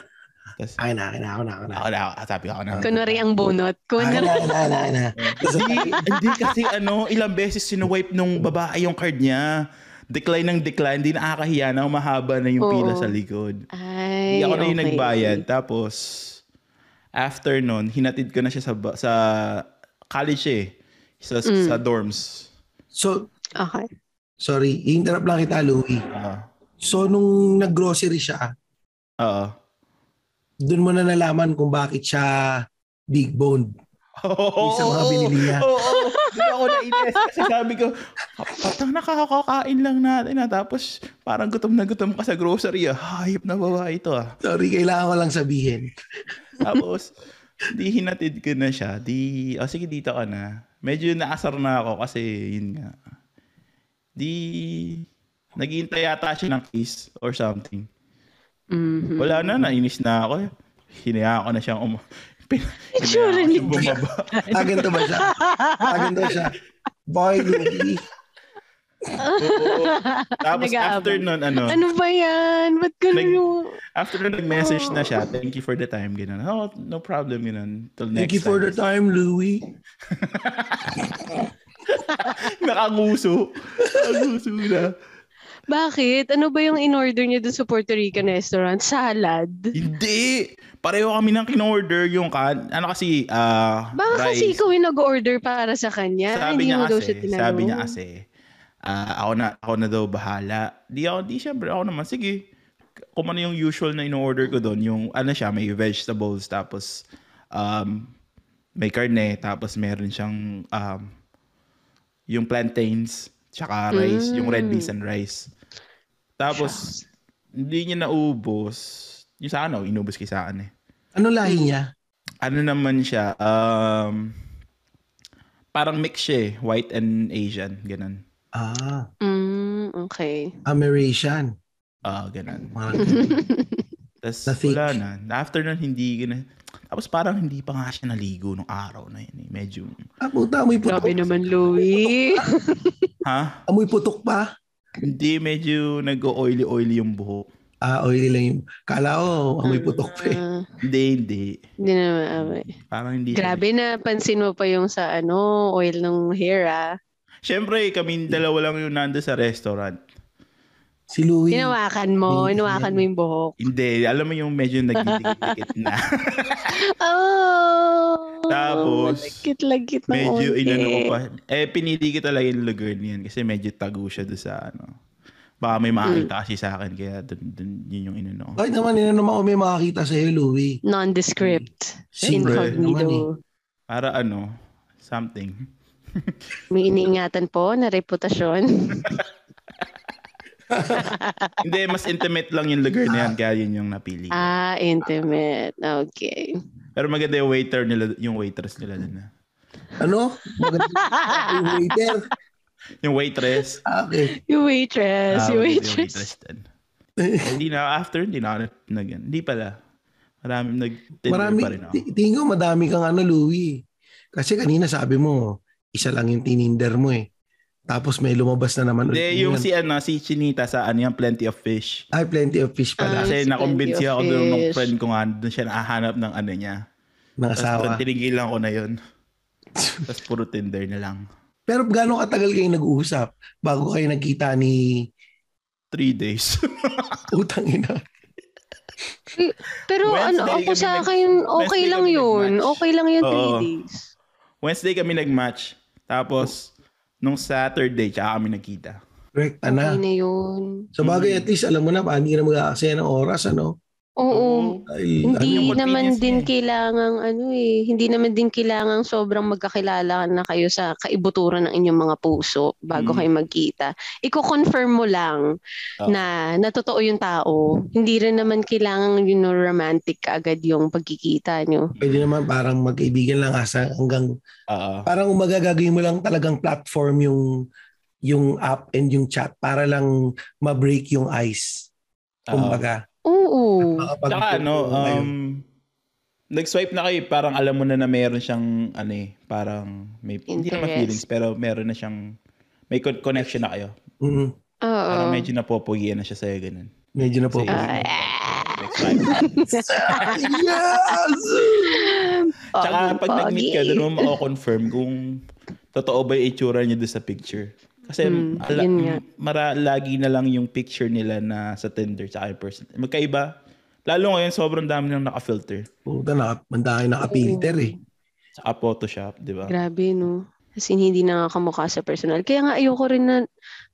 Tapos, Akin na, na, ako na, ako na. ako na, ako, sabi ko ako na. Kunwari ang bunot. Akin Kunwari. na, na, na. hindi, hindi kasi ano, ilang beses sinuwipe nung babae yung card niya. Decline ng decline, hindi nakakahiya na mahaba na yung pila Oo. sa likod. Ay, Hindi ako na yung okay. nagbayad. Tapos, after nun, hinatid ko na siya sa, ba- sa college eh. Sa, Mm. sa dorms. So, Okay. sorry, interrupt lang kita, Louie. Ah. So, nung nag-grocery siya, Oo. doon mo na nalaman kung bakit siya big bone. Oo. Isa mga binili niya. Oo. oo. Ako nainis kasi sabi ko, patang nakakakain lang natin ah. Tapos parang gutom na gutom ka sa grocery ah. Hayop na babae ito ah. Sorry, kailangan ko lang sabihin. Tapos, di hinatid ko na siya. Di, oh sige dito ka na. Medyo naasar na ako kasi yun nga. Di, naghihintay yata siya ng kiss or something. Mhm. Wala na, nainis na ako. Hinaya ko na siyang um... Siyang niya. bumaba. Ganito ba siya? Ganito siya. Boy, Louie. Oo. Tapos Nag-aabang. after nun, ano, Ano ba yan? Ba't ganun Nag- yung... after nun nag-message na siya, thank you for the time, gano'n. Oh, no problem, gano'n. Till next Thank you for the time, Louie. Nakanguso. Nakanguso na. Bakit? Ano ba yung in-order niyo dun sa Puerto Rican restaurant? Salad? Hindi. Pareho kami ng kinorder yung kan. Ano kasi, ah, Baka kasi rice. ikaw yung nag-order para sa kanya. Sabi Hindi niya kasi, sabi niya kasi, ah, ako na ako na daw bahala. Di ako, di syempre ako naman sige. Kung ano yung usual na in-order ko doon, yung ano siya, may vegetables tapos um may karne tapos meron siyang um yung plantains tsaka rice, yung red beans and rice. Tapos hindi niya naubos. Yung sa ano, inubos kay sa akin eh Ano lahi niya? ano naman siya, um, parang mix siya eh, white and Asian, ganun. Ah, Mm, okay. Amerasian. Ah, ganun. Mga Tapos wala na. After nun, hindi gina... Tapos parang hindi pa nga siya naligo nung araw na yun. Eh. Medyo... ah, puta, amoy putok. Grabe naman, Louie. Ha? Amoy putok pa. Hindi, medyo nag-oily-oily yung buhok. Ah, oily lang yung... Kala ko, amoy putok pa eh. Ah, Hindi, hindi. Hindi naman, amay. Parang hindi Grabe na, pansin mo pa yung sa ano, oil ng hair ah. Siyempre, kami dalawa lang yung nando sa restaurant. Si Louie. Hinawakan mo, Hindi, hinawakan mo yung buhok. Hindi, alam mo yung medyo nagdidikit na. Oh! Tapos, Lagkit-lagkit ng medyo inano ko pa. Eh, pinili ko talaga yung lugar niyan kasi medyo tago siya doon sa ano. Baka may makakita kasi sa akin kaya dun, dun, yun yung inano. Bakit naman yun naman kung may makakita sa'yo, Louie? Nondescript. Siyempre, naman eh. Incognito. Para ano, something. May iniingatan po na reputasyon. Hindi, mas intimate lang yung lugar na yan kaya yun yung napili. ah, intimate. Okay. Pero maganda yung waiter nila, yung waitress nila dun. ah. Ano? Maganda yung waiter. Yung waitress. Ah, Okay. Yung waitress. Ah, yung maganda waitress. dun. hindi na, after, hindi na ako nag, hindi pala. Marami nag-tinder Marami, pa rin ako. ti- tingin ko madami kang ano, Louie. Kasi kanina sabi mo, isa lang yung tininder mo eh. Tapos may lumabas na naman. ulit Hindi, yung si ano, si Chinita sa ano yung Plenty of Fish. Ay, plenty of fish Ah, pala. Kasi si nakumbinsi Plenty of ako doon ng Fish. friend ko nga, doon siya nakahanap ng ano niya. ng Tapos asawa. doon tinigilan ko na yun. Tapos puro Tinder na lang. Pero gaano katagal kayo nag-uusap bago kayo nagkita ni Three days. utang ina? Pero Wednesday ano, ako sa nag- akin, okay Wednesday lang yun. nag-match. Okay lang yun, three Oo. days. Wednesday kami nag-match. Tapos, nung Saturday, tsaka kami nagkita. Correct Okay na. yun. So bagay Mm. at least alam mo na paano hindi ka na mag-aaksaya ng oras ano. Oo. Ay, Hindi yung naman din eh. kailangan ano eh, hindi naman din kailangan sobrang magkakilala na kayo sa kaibuturan ng inyong mga puso bago Mm. kayo magkita. Iko-confirm mo lang Oo. na natotoo yung tao. Hindi rin naman kailangan you know, romantic agad yung pagkikita nyo. pwede naman parang magkaibigan lang asa hanggang Oo. parang umaga gagawin mo lang talagang platform yung yung app and yung chat para lang ma-break yung ice. Kumbaga. Oo. Tsaka ano, um, nag-swipe na kayo, parang alam mo na na meron siyang, ano eh, parang, may, hindi naman Interest. feelings, pero meron na siyang, may con- connection na kayo. Mm, Oo. Parang medyo napopogian na siya sa'yo, ganun. medyo na po. Sige. Ah, Nag-swipe. yes! Tsaka pag nag-meet ka, doon mo mako-confirm kung totoo ba yung itsura niya doon sa picture. Kasi Hmm, ala, mara, lagi na lang yung picture nila na sa Tinder yung person. Magkaiba. Lalo ngayon, sobrang dami nang naka-filter. Puta na, mandaki naka-filter eh. Tsaka Photoshop, di ba? Grabe, no? As in, hindi na nga kamukha sa personal. Kaya nga ayoko rin na,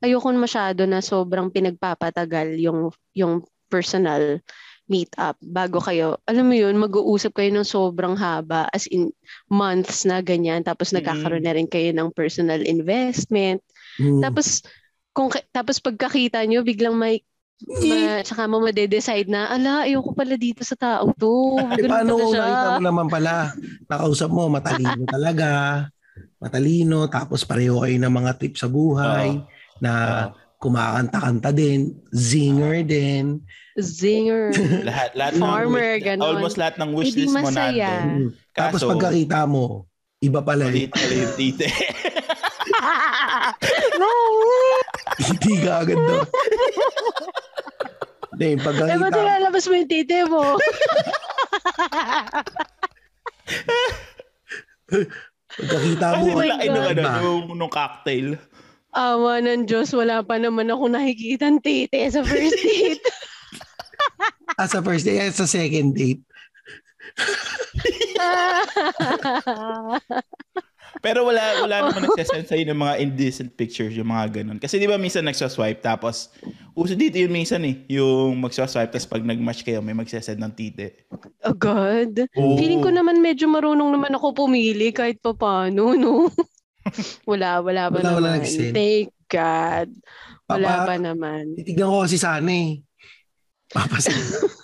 ayoko masyado na sobrang pinagpapatagal yung, yung personal meet-up bago kayo. Alam mo yun, mag-uusap kayo ng sobrang haba, as in months na ganyan. Tapos nagkakaroon na rin kayo ng personal investment. Mm. Tapos, kung, tapos pagkakita nyo, biglang may ma, saka mo madedecide na, ala, ayoko pala dito sa tao to. Eh, Ganun paano pala kung siya. nakita mo naman pala, nakausap mo, matalino talaga, matalino, tapos pareho kayo ng mga trip sa buhay, Oo. na Oo. kumakanta-kanta din, zinger din. Zinger. lahat, lahat Farmer, ng wish, ganon. almost lahat ng wish Hindi list mo masaya. nandun. Mm. Tapos Kaso, pagkakita mo, iba pala eh. Maliit yung tite. Hindi ka agad daw. Hindi, Eh, ba't nilalabas mo yung titi mo? pagkakita mo, Oh Wala nung, God. ano, nung, nung cocktail. Awa ng Diyos, wala pa naman ako nakikita ng titi sa first date. ah, sa first day, eh, sa second date, Pero wala wala naman nagsasend sa'yo ng mga indecent pictures, yung mga ganun. Kasi di ba minsan nagsaswipe, tapos uso dito yun minsan eh, yung magsaswipe, tapos pag nag-match kayo, may magsasend ng tite. oh God. Oo. Feeling ko naman medyo marunong naman ako pumili kahit pa paano, no? wala, wala pa Wala, wala naman. nag-send. Thank God. Wala Papa- pa naman. titignan ko kasi sana eh. Papasin.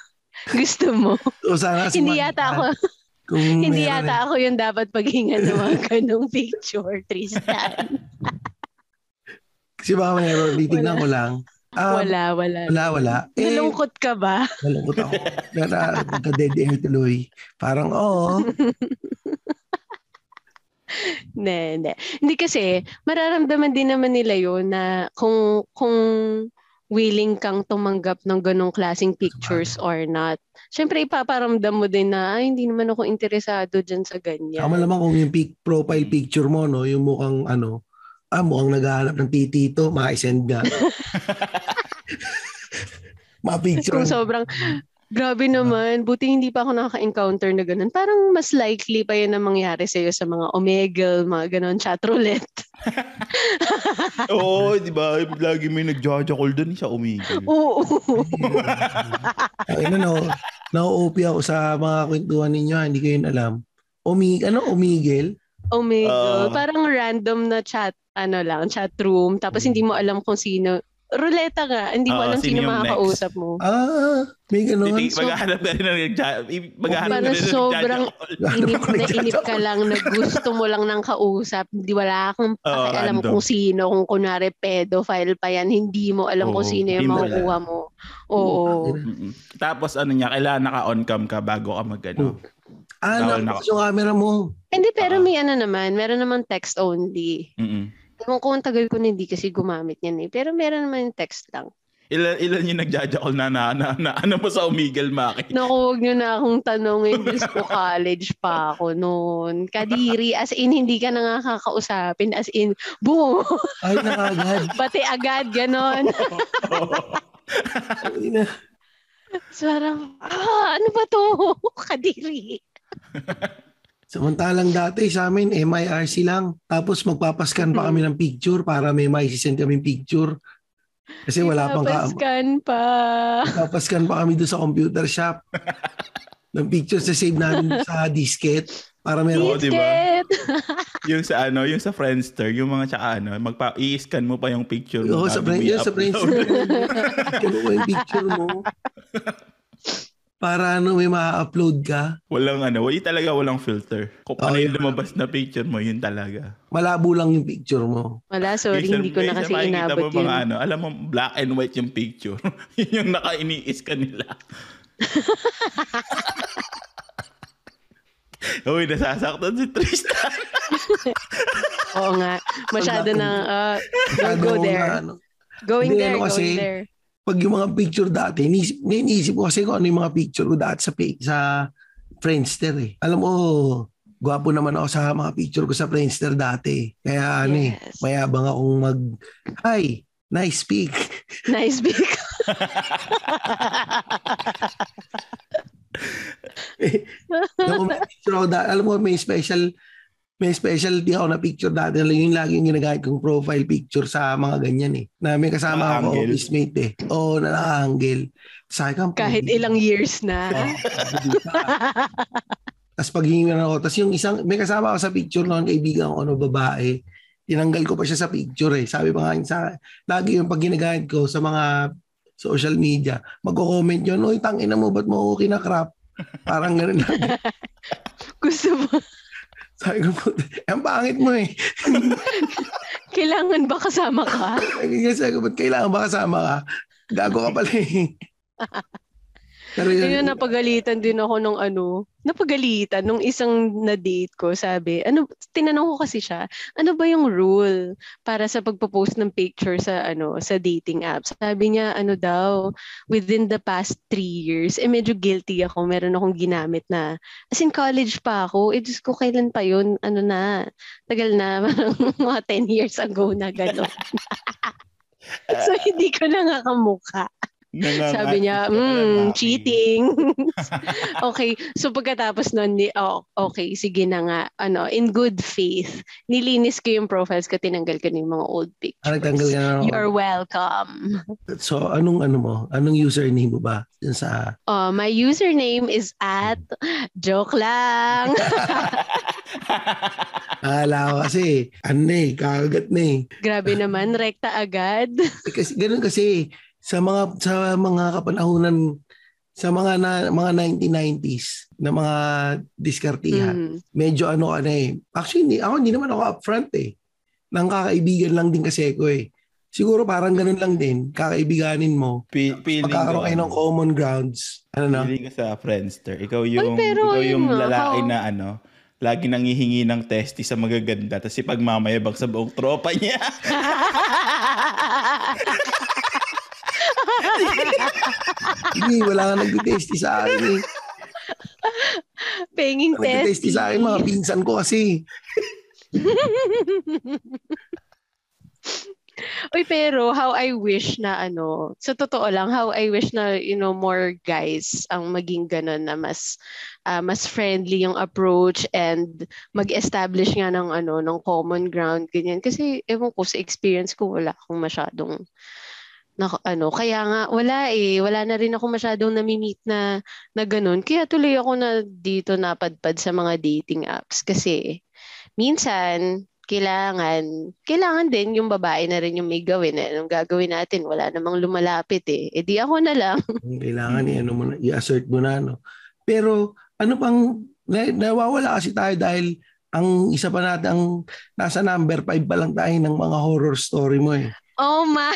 Gusto mo? o sana si hindi Magda, yata ako, Kung hindi meron yata ako yung dapat paghingan ng mga ganong picture, Tristan. Kasi baka meron, titignan ko lang. Ah, wala, wala. Wala, wala. Eh, Nalungkot ka ba? Malungkot ako. Pero nagka-dead air tuloy. Parang, oo. Hindi, hindi. Hindi kasi, mararamdaman din naman nila yun na kung, kung willing kang tumanggap ng ganong klaseng pictures or not. Siyempre, ipaparamdam mo din na, ay, hindi naman ako interesado dyan sa ganyan. Tama naman kung yung pic, profile picture mo, no, yung mukhang ano, ah, mukhang naghahanap ng titito, makisend nga. Mga picture. Kung sobrang, grabe naman, buti hindi pa ako nakaka-encounter na ganun. Parang mas likely pa yun na mangyari sa'yo sa mga omegle, mga ganun, chat roulette. Oo, di ba? Lagi may nagjajakol doon sa umigil. Oo. Ay, ano, no, na-OP ako sa mga kwentuhan ninyo, hindi ko yun alam. Umi, ano, umigil? Omegle. Ah. parang random na chat, ano lang, chat room. Tapos hindi mo alam kung sino. Ruleta nga, hindi mo Oo, alam sino makakausap mo. Ah, may ganun. Titig, So, maghahanap ka rin ng maghahanap ka rin ng sobrang inip na inip ka lang na gusto mo lang ng kausap. Hindi wala kang pakialam random. kung sino. Kung kunwari pedophile pa yan, hindi mo alam kung Oo, sino yung hindi mo makukuha mo. Oo. Mm-mm. Tapos ano niya, kailangan naka-on cam ka bago ka magano. ah, Bawal nakas yung camera mo. Hindi, pero Ah. may ano naman, meron naman text only. Mm-mm. Ewan ko ang tagal ko na hindi kasi gumamit yan eh. Pero meron naman yung text lang. Ilan, ilan yung nagjajakol na na, na, na ano mo sa umigil, Maki? Naku, huwag niyo na akong tanongin. Diyos ko, college pa ako noon. Kadiri, as in, hindi ka na nga kakausapin. As in, boom! Ay, nakagad. Bati agad, ganon. So, parang, ah, ano ba to? Kadiri. Samantalang dati sa amin, MIRC lang. Tapos magpapascan pa kami ng picture para may maisisend kami picture. Kasi wala pang ka- Scan pa. Papascan pa kami doon sa computer shop. ng pictures na save namin sa disket para meron Oo, di ba? Disket. yung sa ano, yung sa Friendster, yung mga tsaka ano, magpa i-scan mo pa yung picture mo. Oo, sa mo friend, sa i-upload. friends. Kano ko yung picture mo. Para ano, may ma-upload ka. Walang ano, wala talaga walang filter. Kung ano yung yun. lumabas na picture mo, yun talaga. Malabo lang yung picture mo. Wala, sorry, Minsan- hindi ko na kasi inabot mo yun. mga ano, alam mo, black and white yung picture. yun yung naka-ini-scan nila. Uy, nasasaktan si Tristan. Oo nga. Masyado na, ah, don't go there. ano. Going there, ano going there. Pag yung mga picture dati, iniisip, iniisip ko kasi kung ano yung mga picture ko dati sa, sa Friendster eh. Alam mo, gwapo naman ako sa mga picture ko sa Friendster dati. Kaya ano eh, Yes. mayabang akong mag, hi, nice pic. Nice big. Yung may picture ako alam mo, may special, may specialty ako na picture dati. Yung laging ginagamit kong profile picture sa mga ganyan eh. Na may kasama ako office mate eh. Oo, na naka-angle. Sa akin, Kahit ilang years na. Tapos paghingan ako. Tapos yung isang, may kasama ako sa picture noon, kaibigan ko, ano, babae. Tinanggal ko pa siya sa picture eh. Sabi pa nga yun sa, lagi yung pag ginagamit ko sa mga social media, magko-comment yun, Uy, tangina mo, ba't mo ako kinakrap? Parang ganun lang. Gusto mo, Sabi ko, "Puta, ang pangit mo eh. kailangan ba kasama ka? Sabi ko, kailangan ba kasama ka? Gago ka pala eh. Pero yun, Yun, napagalitan din ako nung ano, napagalitan nung isang na-date ko, sabi, ano, tinanong ko kasi siya, ano ba yung rule para sa pagpo-post ng picture sa ano, sa dating apps? Sabi niya, ano daw, within the past three years, eh medyo guilty ako, meron akong ginamit na, as in college pa ako, eh Diyos ko, kailan pa yun, ano na, tagal na, mga 10 years ago na gano'n. so, hindi ko na nga kamukha. Sabi niya, mm, cheating. okay, so pagkatapos nun, ni, oh, okay, sige na nga, ano, in good faith, nilinis ko yung profiles ko, tinanggal ko na yung mga old ah, nagtanggal pictures. ka na. You're welcome. So, anong ano mo? Anong username mo ba? Dun sa, Oh, my username is at, joke lang. akala ko kasi, ano eh, kakagat na eh. Grabe naman, rekta agad. Eh, Kasi ganun kasi sa mga sa mga kapanahunan sa mga na, mga 1990s na mga diskartihan. Mm. Medyo ano ka na eh. Actually, hindi, ako hindi naman ako upfront eh. Nang kakaibigan lang din kasi ako eh. Siguro parang ganun lang din. Kakaibiganin mo. Feeling Pagkakaroon ko, kayo ng common grounds. Ano na? Feeling ko sa Friendster. Ikaw yung, pero ikaw yung yun lalaki na ano, lagi nang hihingi ng testy sa magaganda tapos ipagmamayabang sa buong tropa niya. Hindi, wala nga nagtitesty sa akin eh. Penging Nagtitesty test. sa akin mga pinsan ko kasi. Uy, pero how I wish na ano, sa totoo lang, how I wish na, you know, more guys ang maging ganun na mas uh, mas friendly yung approach and mag-establish nga ng ano, ng common ground, ganyan. Kasi, ewan ko, sa experience ko, wala akong masyadong na, ano, kaya nga wala eh, wala na rin ako masyadong nami-meet na na ganun. Kaya tuloy ako na dito napadpad sa mga dating apps kasi minsan kailangan kailangan din yung babae na rin yung may gawin. Eh. Anong gagawin natin? Wala namang lumalapit eh. E di ako na lang. kailangan i-ano mo na, i-assert mo na no. Pero ano pang na, nawawala kasi tayo dahil ang isa pa natin ang nasa number 5 pa lang tayo ng mga horror story mo eh. Oh my!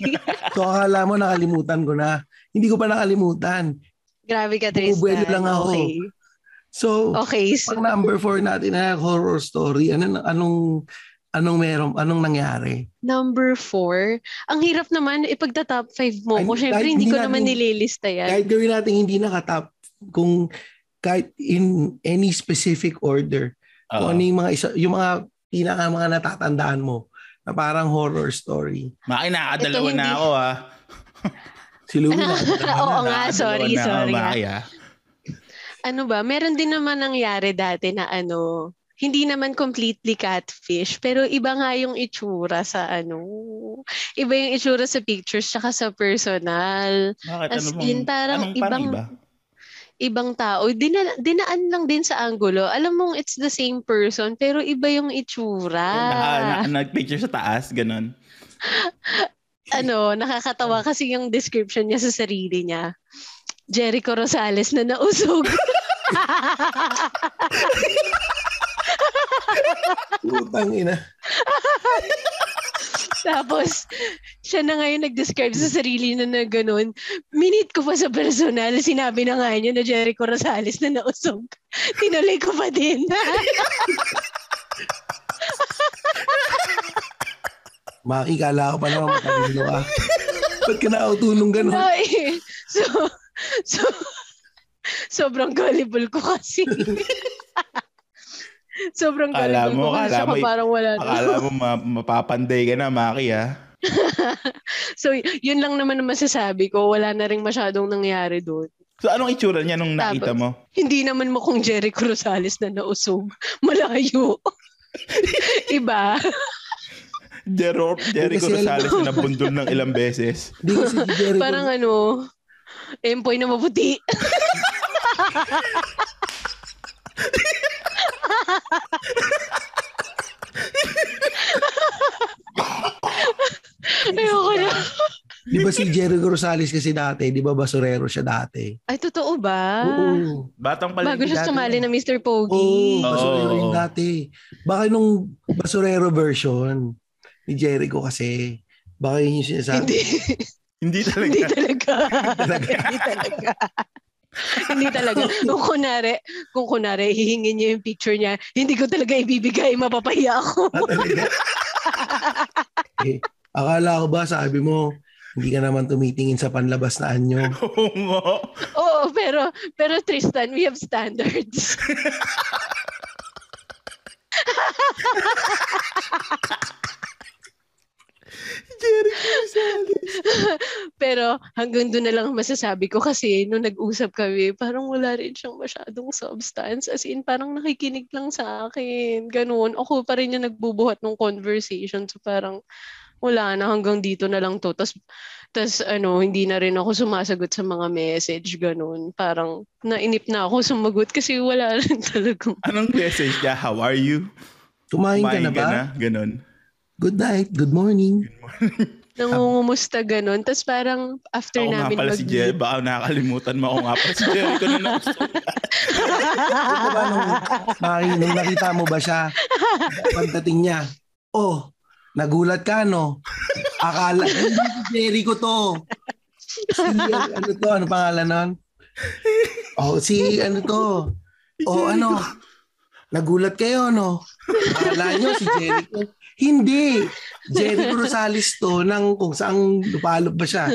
so akala mo nakalimutan ko na. Hindi ko pa nakalimutan. Grabe ka, Tristan. Bubuelo lang ako. Okay. So, okay, so... pang number 4 natin na horror story, ano, anong anong meron, anong nangyari? Number 4? Ang hirap naman, ipagta-top 5 mo. Ay, Siyempre, hindi, hindi ko natin, naman nililista yan. Kahit gawin natin hindi nakatop, kung kahit in any specific order, uh-huh. kung ano yung mga, isa, yung mga pinaka mga natatandaan mo, na parang horror story. Maki, nakadalawa na ako ah. si Louie na. Oo nga, sorry, na sorry. Ako, Maki, ah. Ano ba, meron din naman nangyari dati na ano, hindi naman completely catfish, pero iba nga yung itsura sa ano, iba yung itsura sa pictures tsaka sa personal. Bakit? As ano in, parang anong ibang, iba? Ibang tao. Dina, dinaan lang din sa angulo. Alam mong it's the same person, pero iba yung itsura. Na, na, nag-picture sa taas, ganun. ano, nakakatawa kasi yung description niya sa sarili niya. Jericho Rosales na nausog. Putang ina. Tapos, siya na ngayon nag-describe sa sarili na na ganun. Minute ko pa sa personal, sinabi na nga niya na Jericho Rosales na nausog. Tinuloy ko pa din. Makikala ko pa naman matalino ka. Ba't ka nautulong ganun? No, eh. So, so, sobrang gullible ko kasi. sobrang Akala gullible mo, akala mo, parang wala na. akala mo ma- mapapanday ka na, Maki, ah. so, yun lang naman ang masasabi ko. Wala na rin masyadong nangyari doon. So, anong itsura niya nung nakita Tapos, mo? Hindi naman mo kung Jericho Rosales na nausog. Malayo. Iba. Jero, Jericho Kasi alam- Rosales na nabundol ng ilang beses. Hindi kasi. Parang ano, empoy na maputi. Ayoko na. Di ba si Jericho Rosales kasi dati, di ba basurero siya dati? Ay, totoo ba? Oo. Batang pala Bago siya dati. sumali na Mr. Oo, Pogi. basurero Oo. yun dati. Baka nung basurero version ni Jericho kasi, baka yun yung sinasabi. Hindi. Hindi talaga. Hindi talaga. Hindi talaga. hindi talaga. Kung kunari, kung kunari, hihingin niya yung picture niya, hindi ko talaga ibibigay, mapapahiya ako. eh, akala ko ba, sabi mo, hindi ka naman tumitingin sa panlabas na anyo. Oo. Oo, pero, pero Tristan, we have standards. Jericho Rosales. pero hanggang doon na lang ang masasabi ko kasi nung nag-usap kami, parang wala rin siyang masyadong substance. As in, parang nakikinig lang sa akin. Ganun. Ako pa rin yung nagbubuhat ng conversation. So parang wala na hanggang dito na lang to. Tapos, tas, ano, hindi na rin ako sumasagot sa mga message. Ganun. Parang nainip na ako sumagot kasi wala rin talagang Anong message niya? How are you? Kumain ka na ba? Ganon. Good night, good morning. nangungumusta ganun. Tapos parang after Ako nga namin pala si Jerry. Baka nakakalimutan mo ako nga pala si Jerry ko na. Ano ba nung, Maki, nung nakita mo ba siya, pagdating niya, oh, nagulat ka, no? Akala, hindi si Jericho to. Si, ano to, ano pangalan nun? Oh, si, ano to? Oh, ano? Nagulat kayo, no? Akala nyo si Jericho. Hindi. Jericho Rosales to ng kung saan lupalop ba siya.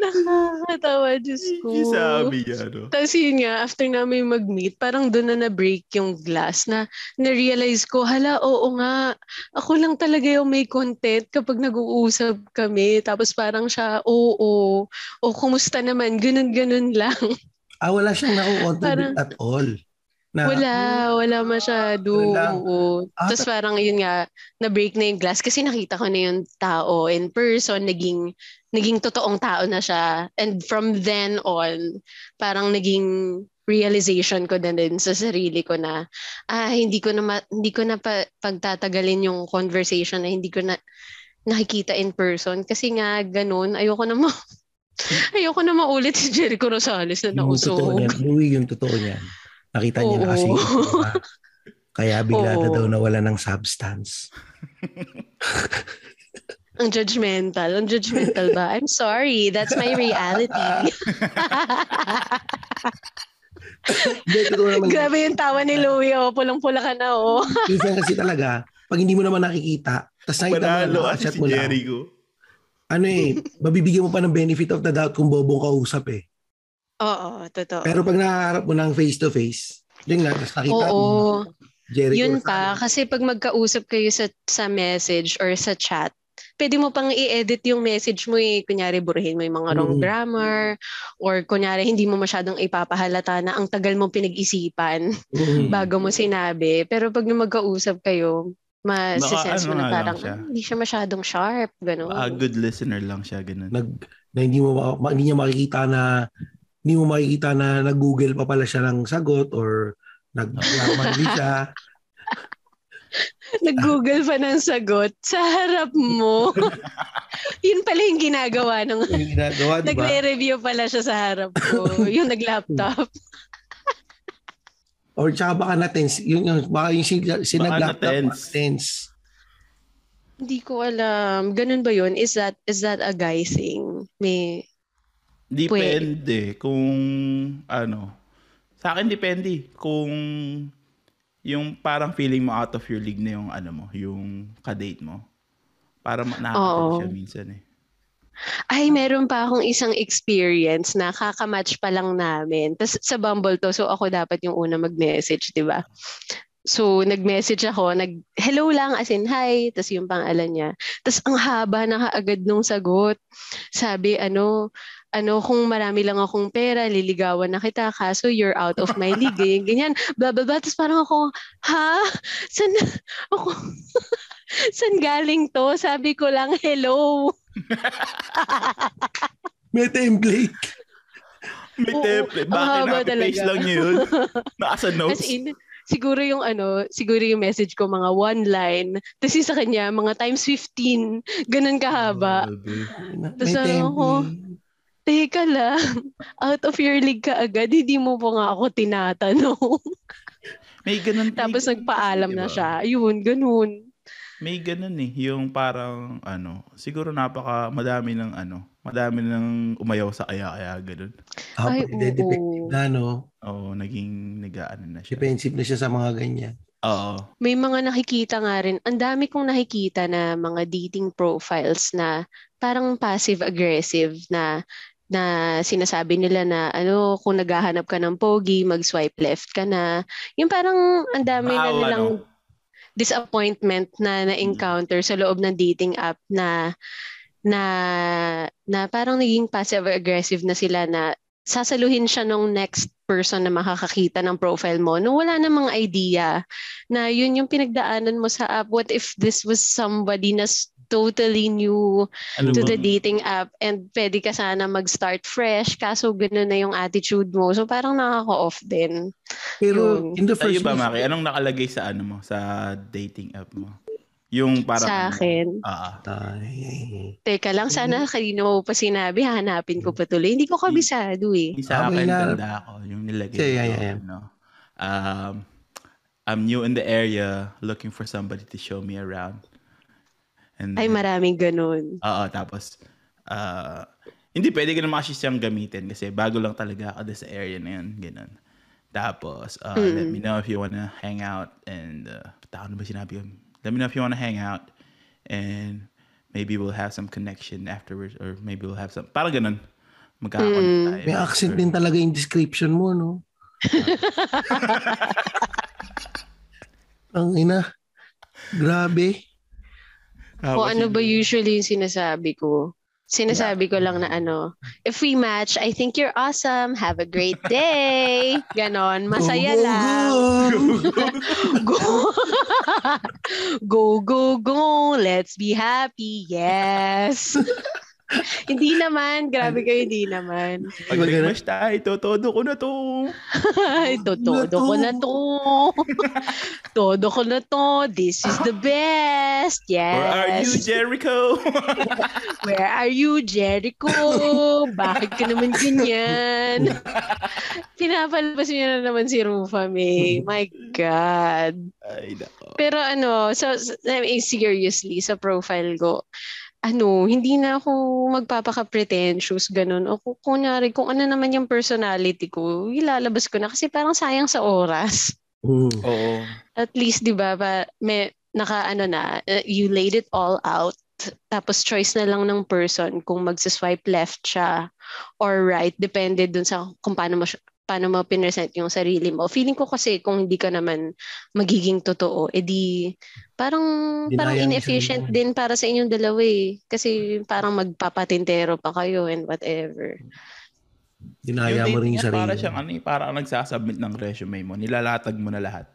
Nakakatawa, Diyos ko. Sabi niya, no? Tapos yun nga, after namin mag-meet, parang doon na na-break yung glass na na-realize ko, hala, oo nga, ako lang talaga yung may content kapag nag-uusap kami. Tapos parang siya, oo, o kumusta naman, ganun-ganun lang. Ah, wala siyang Parang- nakukontribute at all. Na, Wala, wala masyado. Wala. Oo. Ah, Tapos parang yun nga, na-break na yung glass kasi nakita ko na yung tao in person, naging, naging totoong tao na siya. And from then on, parang naging realization ko na din sa sarili ko na ah hindi ko na ma- hindi ko na pa, pagtatagalin yung conversation na hindi ko na nakikita in person kasi nga ganun ayoko na ma ayoko na maulit si Jericho Rosales na yung totoo niyan, Louie, yung totoo niyan. Nakita niya na kasi Oo. yung itsura. Kaya bigla na daw nawala ng substance. Ang judgmental. Ang judgmental ba? I'm sorry. That's my reality. Hindi, totoo naman. Grabe yung tawa ni Louie. Oh. Pulang-pula ka na. Oh. Minsan kasi talaga, pag hindi mo naman nakikita, tapos nakita mo na Panalo kasi nakachat si mo lang, Jericho. ano eh, mabibigyan mo pa ng benefit of the doubt kung bobong kausap eh. Oo, totoo. Pero pag nakaharap mo ng face-to-face, yun nga, tapos nakita Oo. mo, Jericho. Yun pa, kasi pag magkausap kayo sa, sa message or sa chat, pwede mo pang i-edit yung message mo eh. Kunyari, burahin mo yung mga wrong Mm. grammar or kunyari, hindi mo masyadong ipapahalata na ang tagal mong pinag-isipan Mm. bago mo sinabi. Pero pag magkausap kayo, ma-sense ano mo na lang parang siya. "Ah, hindi siya masyadong sharp. Ganun. A good listener lang siya, ganun. nag na hindi mo ma- hindi niya makikita na hindi mo makikita na nag-google pa pala siya ng sagot or nag-mali siya. Nag-google pa ng sagot sa harap mo. Yun pala yung ginagawa ng Yung ginagawa, di ba? Nagre-review pala siya sa harap ko. yung nag-laptop. Or tsaka baka na-tense. Yung, yung, baka yung sin- sinag-laptop, na-tense. baka tense. Hindi ko alam. Ganun ba yun? Is that is that a guy thing? May Depende kung ano. Sa akin depende kung yung parang feeling mo out of your league na yung ano mo, yung kadate mo. Para nakakatawa siya minsan eh. ay meron pa akong isang experience na kakamatch pa lang namin. Tapos sa Bumble to, so ako dapat yung una mag-message, di ba? So, nag-message ako, nag, hello lang, as in, hi, tapos yung pangalan niya. Tapos ang haba na kaagad nung sagot. Sabi, ano, ano, kung marami lang akong pera, liligawan na kita, kaso you're out of my league, ganyan, ganyan, blah, blah, blah. Tapos parang ako, ha? San, ako, san galing to? Sabi ko lang, hello. May template. May Oo, template. Bakit talaga. lang niya yun? Nasa notes. As in, siguro yung ano, siguro yung message ko mga one line. Tapos yung sa kanya, mga times 15. Ganun kahaba. May Tas ano ako, template. Teka lang, out of your league ka agad, hindi mo pa nga ako tinatanong. May ganun. may Tapos ganun nagpaalam kasi, na diba? siya. Ayun, ganun. May ganun eh. Yung parang ano, siguro napaka madami ng ano, madami ng umayaw sa kaya-kaya ganun. Ah, Ay, oo. defensive na, no? Oo, naging nag-ano na siya. Defensive na siya sa mga ganyan. Oo. May mga nakikita nga rin, ang dami kong nakikita na mga dating profiles na parang passive-aggressive na na sinasabi nila na ano kung naghahanap ka ng pogi, mag-swipe left ka na. Yung parang ang dami na nilang no? disappointment na na-encounter sa loob ng dating app na na na parang naging passive-aggressive na sila na sasaluhin siya nung next person na makakakita ng profile mo nung wala namang idea na yun yung pinagdaanan mo sa app. What if this was somebody na totally new Ano to the bang- dating app and pwede ka sana mag-start fresh kaso ganun na yung attitude mo. So parang nakaka-off din. Pero Yun. in the first ba, place, Maki? Anong nakalagay sa ano mo? Sa dating app mo? Yung parang... Sa akin. Ah, Ay, Teka lang, sana kanino mo pa sinabi, hahanapin ko pa tuloy. Hindi ko kabisado eh. yung sa akin, ganda ako. Yung nilagay ko, yeah, yeah, yeah. ano, um, I'm new in the area, looking for somebody to show me around. And Ay, then- maraming ganun. Oo, tapos, ah, hindi pwede ka naman kasi siyang gamitin kasi bago lang talaga ako sa area na yun, ganun. Tapos, uh, let me know if you wanna hang out and, uh, ano ba sinabi ko? Let me know if you wanna hang out and maybe we'll have some connection afterwards or maybe we'll have some, parang ganun. Magkakakonect Mm. tayo. May accent din talaga yung description mo, no? Ang ina. Grabe. Kung ano ba usually yung sinasabi ko. Sinasabi ko lang na ano, if we match, I think you're awesome. Have a great day. Ganon. Masaya go, lang. go. Go. go, go, go. Let's be happy. Yes. hindi naman. Grabe kayo, hindi naman. Pag nag-match tayo, todo ko na to. Ay, to, todo ko na to. todo ko na to. This is the best. Yes. Where are you, Jericho? Where are you, Jericho? Bakit ka naman ganyan? Pinapalabas niya na naman si Rufa May. My God. Ay, nako. Pero ano, so, so I mean, seriously, sa profile ko, ano, hindi na ako magpapaka-pretentious, ganun. O kung, kunyari, kung ano naman yung personality ko, ilalabas ko na kasi parang sayang sa oras. Mm. Oo. At least, di ba, pa, may, naka, ano na, uh, you laid it all out. Tapos choice na lang ng person kung magsiswipe left siya or right. Depende dun sa kung paano mo, siya- paano mo pinresent yung sarili mo. Feeling ko kasi kung hindi ka naman magiging totoo, edi parang parang Dinaya mo inefficient din para sa inyong dalawa eh. Kasi parang magpapatintero pa kayo and whatever. Dinaya mo rin yung sarili. Para mo. siyang ano eh, parang nagsasubmit ng resume mo. Nilalatag mo na lahat.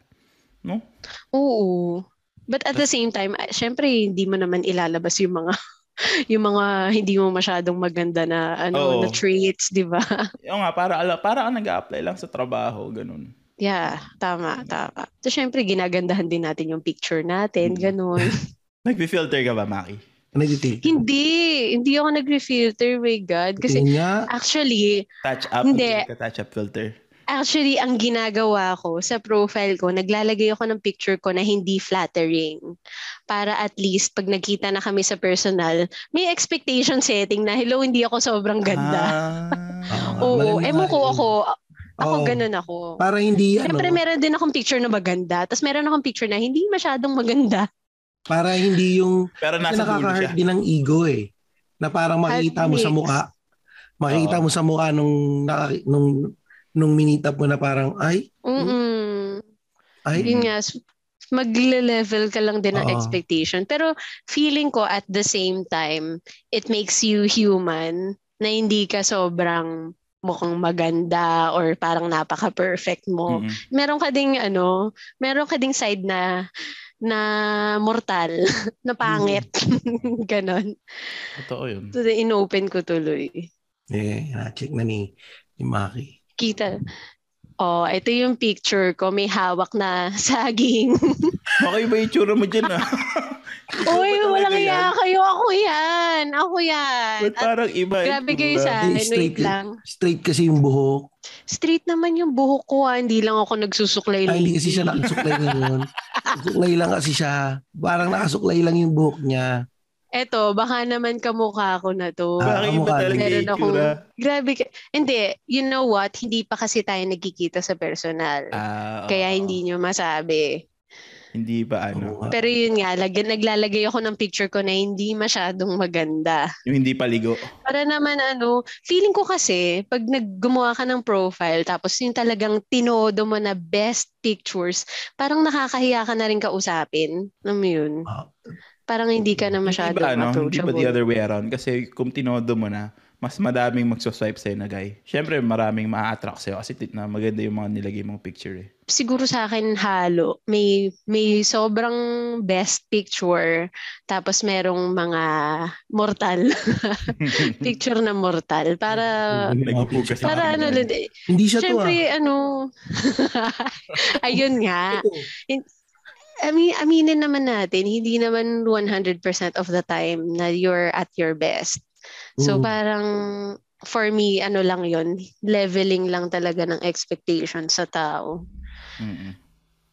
No? Oo. But at the same time, ah, syempre hindi mo naman ilalabas yung mga yung mga hindi mo masyadong maganda na ano Oo. na traits, 'di ba? Yung nga, para, ala, para ka nag-apply lang sa trabaho, ganun. Yeah, tama, tama. So syempre ginagandahan din natin yung picture natin, Mm. ganun. Nag-filter ka ba, Maki? Nag-detail. hindi, hindi ako nag-refilter, my God. Kasi nga. actually, Touch up? Hindi. Ka touch up filter? Actually, ang ginagawa ko sa profile ko, naglalagay ako ng picture ko na hindi flattering. Para at least, pag nagkita na kami sa personal, may expectation setting na, hello, hindi ako sobrang ganda. Ah. Oo, Malamang ewan ko ako. Ako, Oo. ganun ako. Para hindi ano, Siyempre, meron din akong picture na maganda. Tapos meron akong picture na hindi masyadong maganda. para hindi yung Pero nasa nakaka-hurt din ng ego eh. Na parang makikita mo sa mukha. Makikita Oo. mo sa mukha nung nung nung minitap mo na parang ay Mm-mm. ay Yun nga, magle-level ka lang din ng Oo. expectation. Pero feeling ko at the same time, it makes you human na hindi ka sobrang mukhang maganda or parang napaka-perfect mo. Mm-mm. Meron ka ding ano, meron ka ding side na na mortal, na pangit. Ganon. Totoo yun. So, in-open ko tuloy. eh na-check na ni ni Maki. Kita. Oh, ito yung picture ko. May hawak na saging. Maki ba yung tsura mo dyan ah? Uy, walang yan? iya kayo. Ako yan. Ako yan. At parang iba? yung grabe kayo sa Hindi, akin. straight, Wait lang. straight kasi yung buhok. Straight naman yung buhok ko. ah. Hindi lang ako nagsusuklay. Ay, hindi lately. kasi siya nakasuklay ngayon. Suklay lang kasi siya. Parang nakasuklay lang yung buhok niya. Eto, baka naman kamukha ko na to. Ah, Bakit talaga Meron akong-? Grabe. ka- Hindi, you know what? Hindi pa kasi tayo nagkikita sa personal. Ah, Kaya hindi nyo masabi. Hindi ba ano? Pero yun nga, lag- naglalagay ako ng picture ko na hindi masyadong maganda. Yung hindi paligo. Para naman ano, feeling ko kasi, pag naggumawa ka ng profile, tapos yung talagang tinodo mo na best pictures, parang nakakahiya ka na rin kausapin. Alam mo yun? Ah. Parang hindi ka na Hindi masyadong ba, ano? Hindi ba the other way around? Kasi kung tinodo mo na, mas madaming magsoswipe sa'yo na guy. Siyempre, maraming ma-attract sa'yo kasi tit na maganda yung mga nilagay mong picture eh. Siguro sa akin halo. May may sobrang best picture tapos merong mga mortal. picture na mortal para para ano lang- Hindi siya to ah. Siyempre ano ayun nga. Ami, aminin naman natin, hindi naman 100% of the time na you're at your best. So Mm. parang for me, ano lang yon leveling lang talaga ng expectation sa tao. Mm-mm.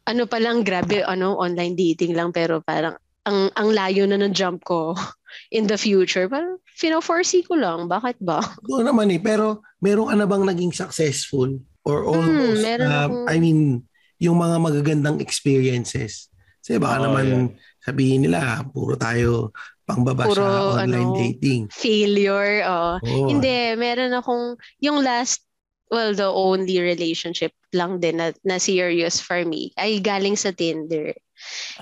Ano pa lang, grabe, ano, online dating lang, pero parang ang ang layo na ng jump ko in the future. Parang, fino-foresee ko lang. Bakit ba? Oo naman eh. Pero meron ka na bang naging successful? Or almost, Hmm, meron uh, akong- I mean, yung mga magagandang experiences. Kasi baka Oo, naman yan. sabihin nila, puro tayo pangbaba Puro, sa online ano, dating. Failure, oh. Oo. Hindi, meron akong, yung last, well, the only relationship lang din na, na serious for me ay galing sa Tinder.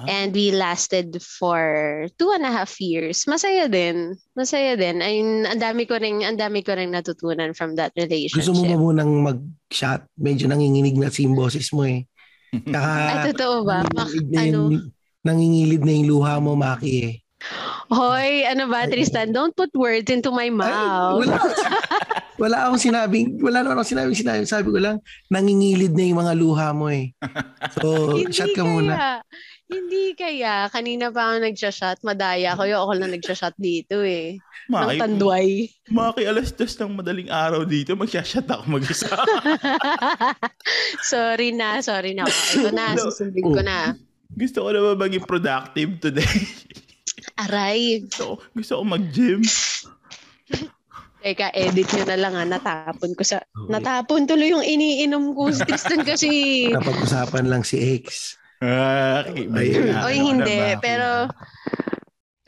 Ah. And we lasted for two and a half years. Masaya din. Masaya din. Ay, ang dami ko rin, ang dami ko rin natutunan from that relationship. Gusto mo ba munang mag-shot? Medyo nanginginig na si boses mo eh. Tsaka, Ay, totoo ba? Nanginginig na ano? yung, nangingilid na yung luha mo, Maki eh. Hoy, ano ba, Ay, Tristan? Don't put words into my Ay, mouth. wala, wala akong sinabing, wala naman akong sinabing sinabi. Sabi ko lang, nangingilid na yung mga luha mo eh. So, shot ka kaya. muna. Hindi kaya. Kanina pa ako nagsha-shot. Madaya ko. Yung ako lang nagsha-shot dito eh. Ng Maki, tanduay. maki alas dos ng madaling araw dito, magsashot ako mag-isa. sorry na. Sorry na. Okay ko na. No. Susundin ko na. gusto ko naman maging productive today. Aray. gusto, ko, gusto ko mag-gym. Teka, edit nyo na lang ha. Natapon ko sa... Okay. Natapon tuloy yung iniinom ko. Si Tristan kasi... Napag-usapan lang si X. Ah, Oy, hindi. Pero...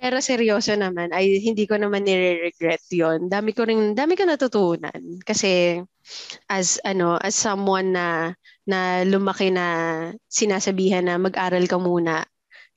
Pero seryoso naman, ay hindi ko naman nire-regret 'yon. Dami ko rin dami ko natutunan kasi as ano, as someone na na lumaki na sinasabihan na mag-aral ka muna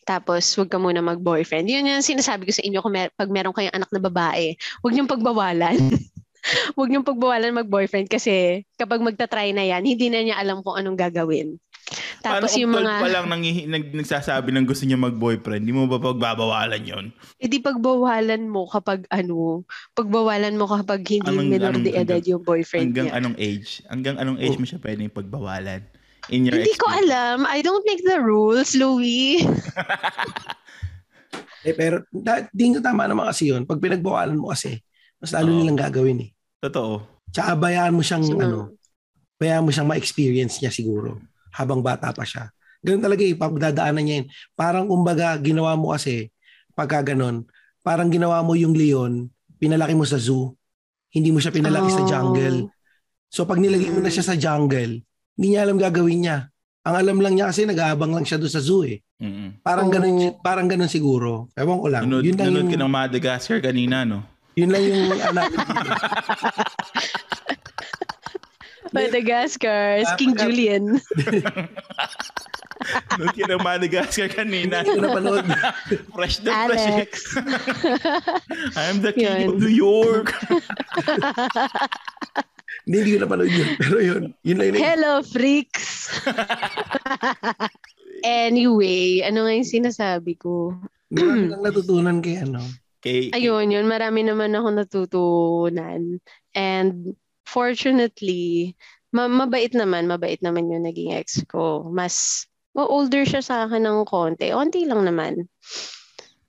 tapos huwag ka muna mag-boyfriend. Yun yung sinasabi ko sa inyo kung mer- pag meron kayong anak na babae, huwag niyong pagbawalan. huwag niyong pagbawalan mag-boyfriend kasi kapag magta-try na yan, hindi na niya alam kung anong gagawin. Paano Tapos kung yung 12 mga... pa lang nangihi- nag, nagsasabi ng gusto niya mag-boyfriend, di mo ba pagbabawalan yon? Hindi pagbawalan mo kapag ano, pagbawalan mo kapag hindi Anong- minor anong- de edad hanggang- yung boyfriend Hanggang niya. anong age? Hanggang anong age mo siya pwedeng pagbawalan? In your Hindi ko experience? alam. I don't make the rules, Louie. Eh, pero da, di ko tama naman kasi yun. Pag pinagbawalan mo kasi, mas lalo Oo. nilang gagawin eh. Totoo. Tsaka bayaan mo siyang, So, ano, bayaan mo siyang ma-experience niya siguro habang bata pa siya. Ganun talaga eh, pagdadaanan niya yun. Parang kumbaga, ginawa mo kasi, pagka ganun, parang ginawa mo yung leon, pinalaki mo sa zoo, hindi mo siya pinalaki sa Oh. jungle. So pag nilagay mo na siya sa jungle, hindi niya alam gagawin niya. Ang alam lang niya kasi nag-aabang lang siya doon sa zoo eh. Mm-mm. Parang Oo. ganun, parang ganun siguro. Ewan ko lang. Nanood, yun lang nanood yung, ka ng Madagascar kanina, no? yun lang yung anak. Madagascar, King Julian. nanood ka ng Madagascar kanina. Hindi ko napanood. fresh na fresh. Alex. I'm the king Yun. of New York. Hindi, hindi ko napanood yun. Pero yun, yun lang yun. Hello, freaks. anyway, ano nga yung sinasabi ko? Marami kang natutunan kay ano. Kay, Ayun, yun. Marami naman ako natutunan. And fortunately, ma- mabait naman, mabait naman yung naging ex ko. Mas, older siya sa akin ng konti. Konti lang naman.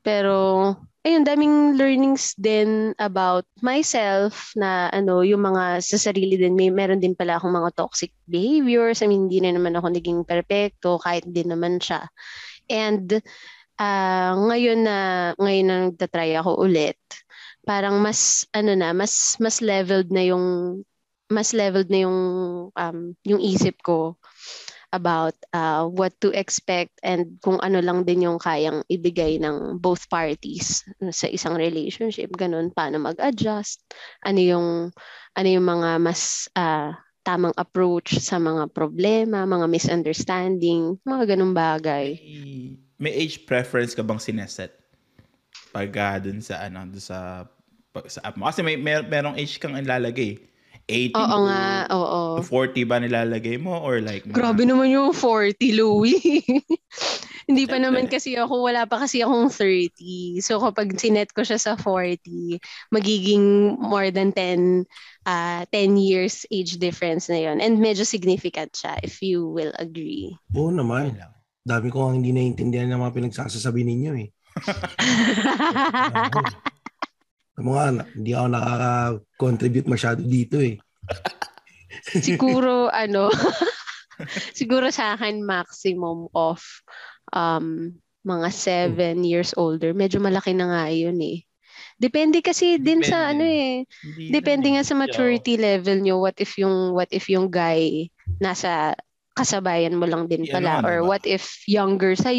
Pero, ayun, daming learnings din about myself na ano, yung mga sa sarili din. May meron din pala akong mga toxic behaviors. I mean, hindi na naman ako naging perfecto kahit din naman siya. And ah ngayon na ngayon na nagtatry ako ulit, parang mas ano na, mas mas leveled na yung mas leveled na yung um, yung isip ko about uh, what to expect and kung ano lang din yung kayang ibigay ng both parties sa isang relationship ganun paano mag-adjust ano yung ano yung mga mas ah, tamang approach sa mga problema mga misunderstanding mga ganung bagay may, may age preference ka bang sineset? Pag ah, dun sa ano, dun sa sa app mo. Kasi may mer merong age kang ilalagay. 18 oo to, nga oo to 40 ba nilalagay mo or like mga- Grabe naman yung 40, Louie. Hindi pa naman kasi ako, wala pa kasi akong 30. So kapag sinet ko siya sa 40, magiging more than 10, ah 10 years age difference na yon And medyo significant siya, if you will agree. Oo naman. lang. Dami ko ang hindi naiintindihan ng mga pinagsasabi ninyo eh. Nga, na- hindi ako nakaka-contribute masyado dito eh. siguro, ano, siguro sa akin maximum of um, mga 7 years older. Medyo malaki na nga yun eh. Depende kasi din sa Depende. ano eh. Hindi Depende nga sa maturity level nyo. What if yung what if yung guy nasa kasabayan mo lang din pala naman, or diba? what if younger sa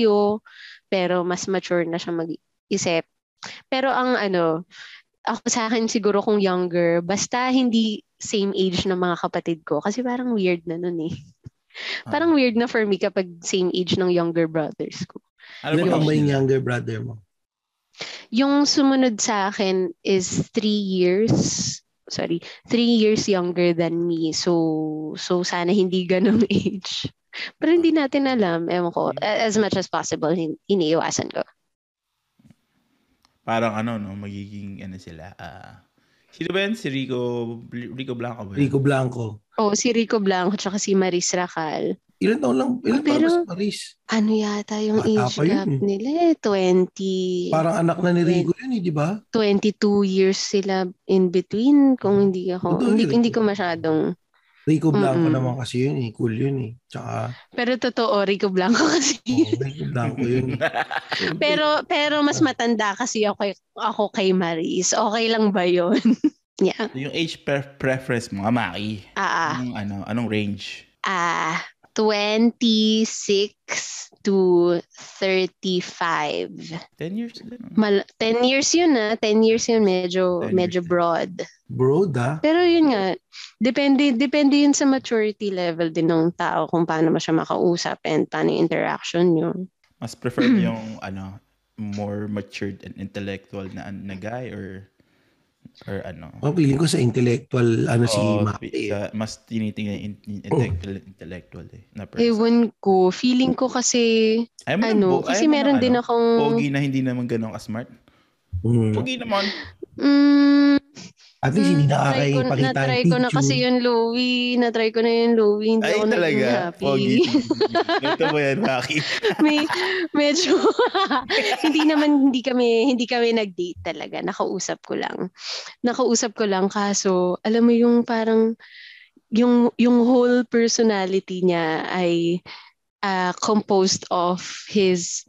pero mas mature na siya mag-isip. Pero ang ano, ako sa akin siguro kung younger, basta hindi same age ng mga kapatid ko. Kasi parang weird na nun eh. parang weird na for me kapag same age ng younger brothers ko. Ano ba yung younger brother mo? Yung sumunod sa akin is three years sorry, three years younger than me. So, so sana hindi ganong age. Pero hindi natin alam. Ewan ko. As much as possible, iniiwasan ko. Parang ano, no? Magiging ano sila. Uh, sino ba yan? Si Rico, Rico Blanco ba? Rico Blanco. Oh, si Rico Blanco tsaka si Maris Racal. Ilan taon lang? Ilan Pero, taon si Maris? Ano yata yung Bata age gap eh. nila eh? 20. Parang anak na ni Rico yun eh, di ba? 22 years sila in between kung hindi ako. Ito, hindi, hindi ko masyadong Rico Blanco Mm-mm. naman kasi yun eh. Cool yun eh. Tsaka... Pero totoo, Rico Blanco kasi. Oh, Rico Blanco yun. pero pero mas matanda kasi ako kay, ako kay Maris. Okay lang ba yun? yeah. Yung age pre- preference mo, Maki. Ah. Anong, ano, anong range? Ah, 26 to 35. 10 years din. Mal 10 years yun ah. 10 years yun medyo medyo broad. Broad ah. Pero yun nga, depende depende yun sa maturity level din ng tao kung paano mo siya makausap and paano yung interaction yun. Mas prefer yung ano more matured and intellectual na, na guy or Or ano? Oh, feeling ko sa intellectual, ano oh, si Mapi. Sa, mas tinitingnan in, in, intellectual, oh. intellectual eh. Na person. Ewan ko. Feeling ko kasi, ayaw ano, bo- kasi meron din ano, akong... Pogi na hindi naman ganun ka-smart. Mm. Pogi naman. Mm, at least hindi nakakaipakita Na-try ko na kasi yung Louie. Na-try ko na yung Louie. Hindi Ay, ako talaga? happy. Pogi. Ito mo yan, Maki. May, medyo, hindi naman, hindi kami, hindi kami nag-date talaga. Nakausap ko lang. Nakausap ko lang kaso, alam mo yung parang, yung, yung whole personality niya ay uh, composed of his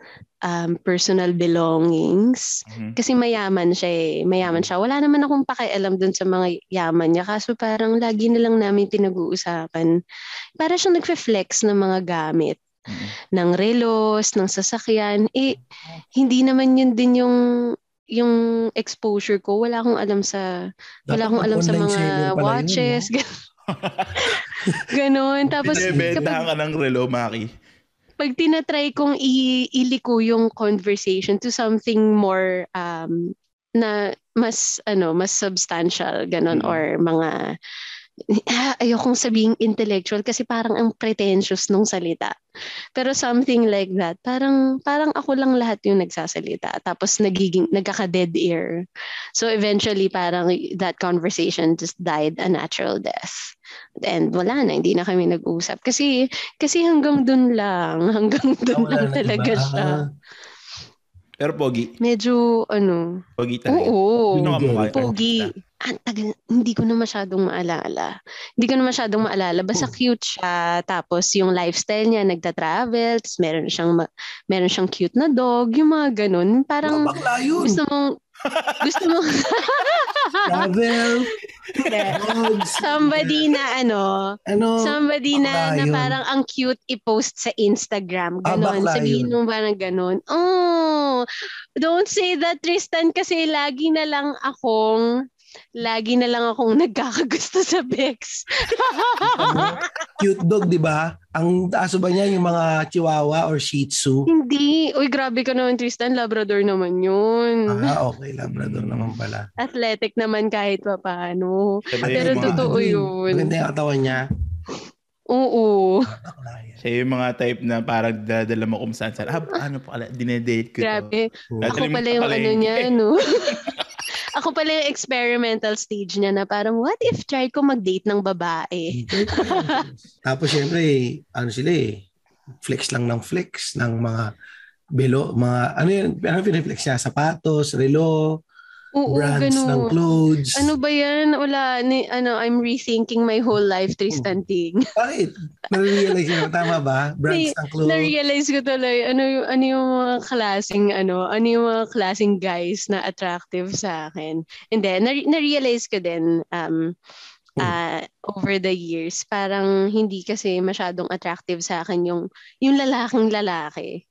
um, personal belongings. Mm-hmm. Kasi mayaman siya eh. Mayaman siya. Wala naman akong pakialam dun sa mga yaman niya. Kaso parang lagi na lang namin pinag-uusapan. Para siyang nagfe-flex ng mga gamit. Mm-hmm. Ng relos, ng sasakyan. Eh, hindi naman yun din yung yung exposure ko. Wala akong alam sa wala akong alam sa mga watches. Yun, no? Ganon. Tapos, Binibentahan ka ng relo, Maki pag tinatry kong i- iliko yung conversation to something more um, na mas ano mas substantial ganon mm-hmm. or mga ah, ayokong sabing intellectual kasi parang ang pretentious nung salita. Pero something like that, parang parang ako lang lahat yung nagsasalita tapos nagiging nagkaka-dead air. So eventually parang that conversation just died a natural death. And wala na, hindi na kami nag-usap. Kasi, kasi hanggang dun lang. Hanggang dun ah, lang talaga diba? siya. Pero pogi. Medyo, ano. Pogi talaga. Oo. Sino ka mukha? Pogi. Ah, tagal, hindi ko na masyadong maalala. Hindi ko na masyadong maalala. Basta oh. cute siya. Tapos yung lifestyle niya, nagta-travel. Tapos meron siyang, meron siyang cute na dog. Yung mga ganun. Parang, gusto mong, gusto mo? Travel somebody na ano, ano? somebody na, na parang ang cute i-post sa Instagram ah, ganon. ah, sabihin mo parang ganon oh don't say that Tristan kasi lagi na lang akong lagi na lang akong nagkakagusto sa Bex. Cute dog, di ba? Ang aso ba niya yung mga chihuahua or shih tzu? Hindi. Uy, grabe ka naman, Tristan. Labrador naman yun. Ah, okay. Labrador naman pala. Athletic naman kahit pa paano. Pero totoo yun. Maganda yung katawan niya. Oo. Siya yung mga type na parang dadala mo kung saan saan. Ah, ano pala, dinedate ko Grabe. To. Ako pala yung ano niya, no? Ako pala yung experimental stage niya na parang, what if try ko mag-date ng babae? Tapos syempre, ano sila eh, flex lang ng flex ng mga belo, mga, ano yun, ano piniflex niya? Sapatos, relo, Oo, brands ganun. ng clothes. Ano ba yan? Wala, ni, ano, I'm rethinking my whole life, Tristan Ting. Bakit? Na-realize mo, tama ba? Brands ng clothes. Na-realize ko tuloy, ano, ano yung mga klaseng, ano, ano yung mga klaseng guys na attractive sa akin. And then, na- na-realize ko din, um, uh, over the years, parang hindi kasi masyadong attractive sa akin yung, yung lalaking lalaki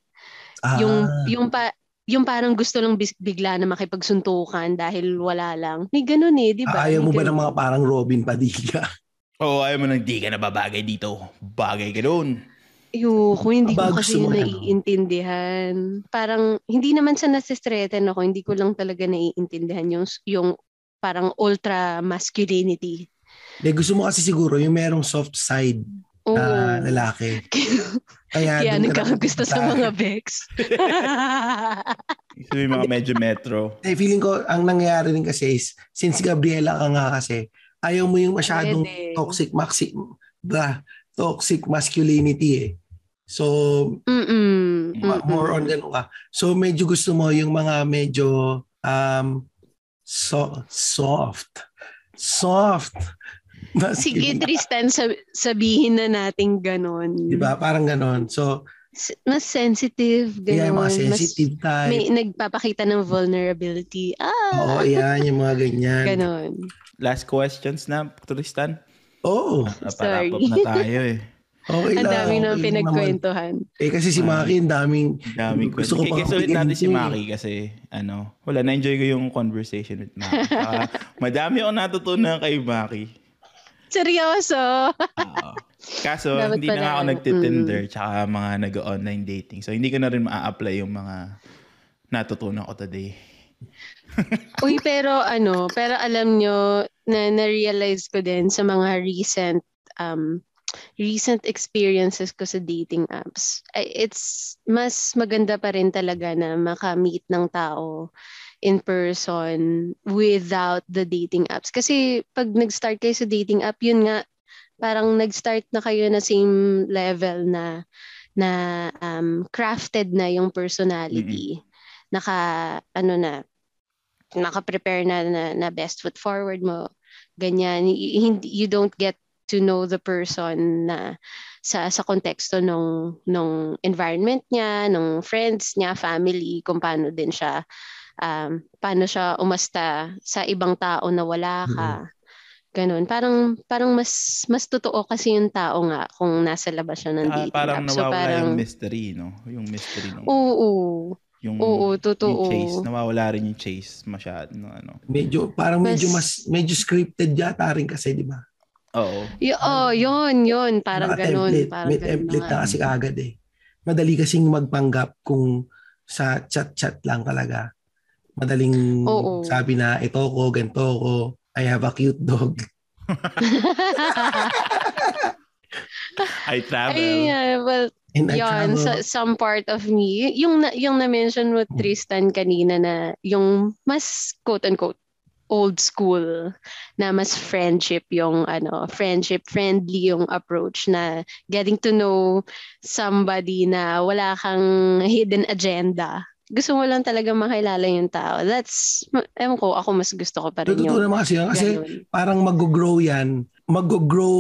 Ah, Yung yung pa yung parang gusto lang bigla na makipagsuntukan dahil wala lang. May ganun eh, di ba? ayaw mo ba ng mga parang Robin Padilla? Oo, ayaw mo nang di ka na babagay dito. Bagay ka doon. Ayoko, hindi ko kasi yun ano? naiintindihan. Parang, hindi naman sa nasistreten ako, hindi ko lang talaga naiintindihan yung, yung parang ultra masculinity. De, gusto mo kasi siguro yung merong soft side Oo. na lalaki. Kaya, Kaya nagkakagusto sa mga Bex. Mo yung mga medyo metro. Eh, feeling ko, ang nangyayari rin kasi is, since Gabriela ka nga kasi, ayaw mo yung masyadong Pwede. toxic maxi, ba, toxic masculinity eh. So, Mm-mm. ma- Mm-mm. more on ganun ka. So, medyo gusto mo yung mga medyo um, so, soft. Soft. Sige, Masculine. Tristan, sab- sabihin na natin ganon. Diba? Parang ganon. So, S- Mas sensitive, yung ganon. mga sensitive Mas, type. may nagpapakita ng vulnerability. Oo, Ah, yan, yung mga ganyan. ganon. Last questions na, Tristan. Oo. Ah, Sorry. Na tayo eh. Okay Ang dami nang okay naman. pinagkwentuhan. Eh kasi si Maki, ang daming... Daming Gusto ko pa Guess ulit natin si bigyan Maki kasi ano, wala, na-enjoy ko yung conversation with Maki. Saka, madami ako natutunan kay Maki. Seryoso? Oo. Kaso, Dapat hindi na nga ako nagtitinder tsaka mga nag-online dating. So, hindi ko na rin maa-apply yung mga natutunan ko today. Uy, pero ano, pero alam nyo, na na-realize ko din sa mga recent um recent experiences ko sa dating apps. It's mas maganda pa rin talaga na makamit ng tao in person without the dating apps. Kasi pag nag-start kayo sa dating app, yun nga, parang nag-start na kayo na same level na na um, crafted na yung personality. Naka, ano na, naka-prepare na, na, na best foot forward mo. Ganyan. You don't get to know the person na sa sa konteksto nung nung environment niya, nung friends niya, family, kung paano din siya um, paano siya umasta sa ibang tao na wala ka. Ganun. Parang parang mas mas totoo kasi yung tao nga kung nasa labas siya ng dating parang app. So nawawala parang yung mystery, no? Yung mystery nung oo, yung, oo, yung totoo. chase. Nawawala rin yung chase masyado. No, ano. Medyo, parang medyo mas, Mas- medyo scripted yata rin kasi, di ba? Oo. Y- oh, yun, yun. Parang ganun. Naka-template. Parang May ganun template na na kasi agad eh. Madali kasing magpanggap kung sa chat-chat lang talaga. Madaling Oo. sabi na, ito ko, ganito ko, I have a cute dog. I travel. Ay, uh, well, And I Yon, travel. sa, some part of me, yung, na, yung na-mention mo. Tristan, kanina na yung mas quote-unquote old school na mas friendship yung ano friendship friendly yung approach na getting to know somebody na wala kang hidden agenda gusto mo lang talaga makilala yung tao that's ewan ko ako mas gusto ko pa rin Totoo yung naman kasi yun. Kasi ganun. parang mag-grow yan. Mag-grow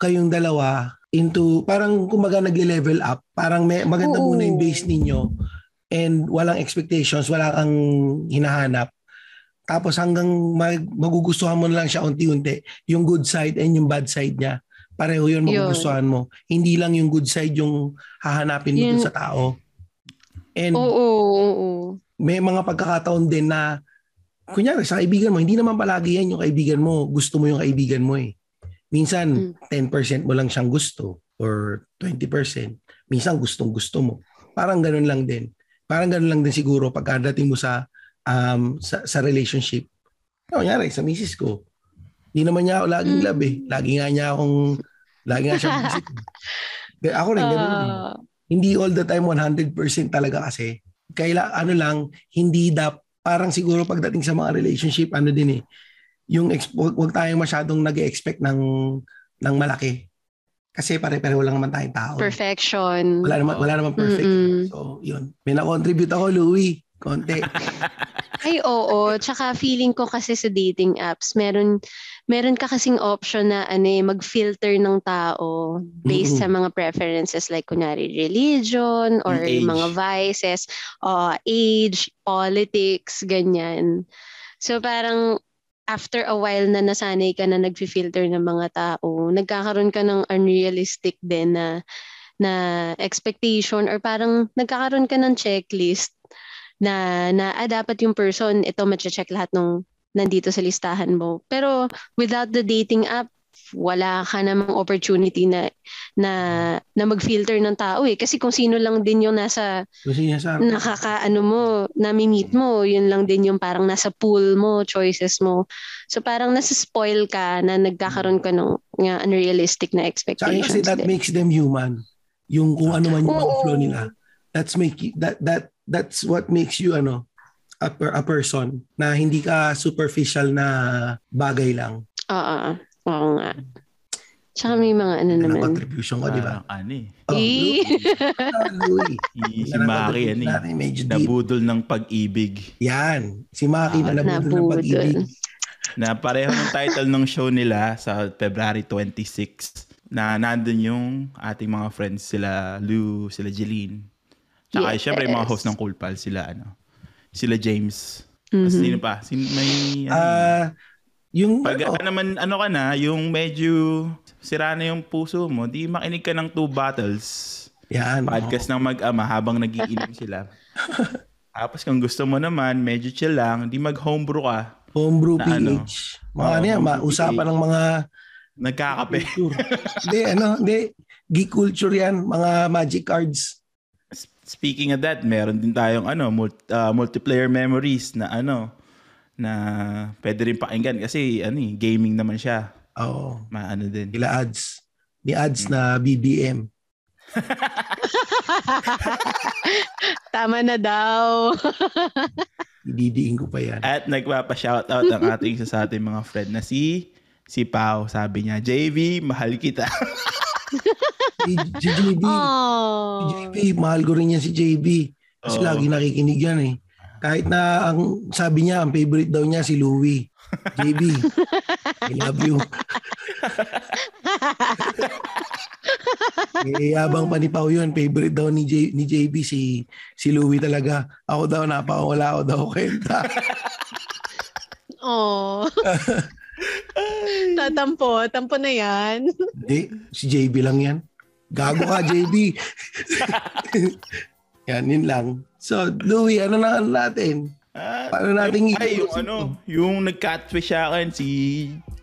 kayong dalawa into, parang kumaga nagle-level up. Parang may, maganda Oo. muna yung base ninyo and walang expectations, wala kang hinahanap. Tapos hanggang mag- magugustuhan mo na lang siya unti-unti. Yung good side and yung bad side niya. Pareho yun Yun. magugustuhan mo. Hindi lang yung good side yung hahanapin mo Yun. sa tao. And oo oo oo may mga pagkakataon din na kunyari sa kaibigan mo, hindi naman palagi yan yung kaibigan mo. Gusto mo yung kaibigan mo eh. Minsan, 10% mo lang siyang gusto or 20%. Minsan, gustong gusto mo. Parang ganun lang din. Parang ganun lang din siguro pagkadating mo sa um, sa, sa relationship. Kunyari, sa misis ko, hindi naman niya ako laging Mm. love eh. Lagi nga niya akong, lagi nga siya. Kaya ako rin, ganun din Ah, hindi all the time 100% talaga kasi. Kaila ano lang, hindi dap parang siguro pagdating sa mga relationship ano din eh. Yung wag tayong masyadong nag-expect ng ng malaki. Kasi pare-pareho lang naman tayong tao. perfection Wala naman wala naman perfect. Mm-mm. So, yun. May na-contribute ako, Louie. Konti. Ay, oo. Tsaka feeling ko kasi sa dating apps, meron, meron ka kasing option na ano, eh, mag-filter ng tao based Mm-mm. sa mga preferences like kunyari religion or age. mga vices, uh, age, politics, ganyan. So parang after a while na nasanay ka na nag-filter ng mga tao, nagkakaroon ka ng unrealistic din na na expectation or parang nagkakaroon ka ng checklist na na ah, dapat yung person ito ma-check lahat nung nandito sa listahan mo. Pero without the dating app, wala ka namang opportunity na na na mag-filter ng tao eh kasi kung sino lang din yung nasa nakaka ano mo nami-meet mo yun lang din yung parang nasa pool mo choices mo so parang nasa spoil ka na nagkakaroon ka ng nga unrealistic na expectations kasi that din. makes them human. Yung kung ano man yung flow nila. That's make that that that's what makes you ano a, per- a person na hindi ka superficial na bagay lang. Oo oo nga Tsaka may mga ano Yan ang naman contribution ko, di ba? Ano eh. Oh, Eh. Louie. Si, Maki contribution eh. Nabudol ng pag-ibig. Yan. Si Maki Ah, na nabudol ng pag-ibig. Na pareho ng title ng show nila sa February 26 na nandun yung ating mga friends sila Lou, sila Jeline. Tsaka Yes. syempre yung mga host ng Cool Pal sila ano. Sila James. Mhm. sino pa? Sino may ano, Ah, yung pag ano, ano, naman ano ka na, yung medyo sira na yung puso mo, di makinig ka ng two battles. yan. Podcast ng mag-ama habang nagiinom sila. Tapos kung gusto mo naman, medyo chill lang, di mag-homebrew ka. Homebrew na ano. PH. Mga Oo, ano yan, homebrew usapan PH. ng mga Nagkakape. hindi, ano, hindi. Geek culture yan. Mga magic cards. Speaking of that, meron din tayong ano, mul- ah, multiplayer memories na ano, na pwede rin pakinggan kasi ano eh, gaming naman siya. Oo. Maano din. Nila ads. Ni ads na BBM. tama na daw Ididiin ko pa yan. At nagpapa-shoutout ang ating isa sa ating mga friend na si si Pau. Sabi niya, JV, mahal kita. Si, si JB. Si oh JB. Mahal ko rin yan si JB. Kasi Oo. lagi nakikinig yan eh. Kahit na ang sabi niya, ang favorite daw niya si Louie. JB. I love you. Eh, yabang pa ni Pao yun. Favorite daw ni, J, ni JB si, si Louie talaga. Ako daw, napakawala ako daw kwenta. oh tatampo tampo na yan Hindi, si JB lang yan. Gago ka, JB. yan, yun lang. So, Louie, ano na ano natin? Ah, Paano natin yung, ay, yung ano, yung nag-catfish sa akin, si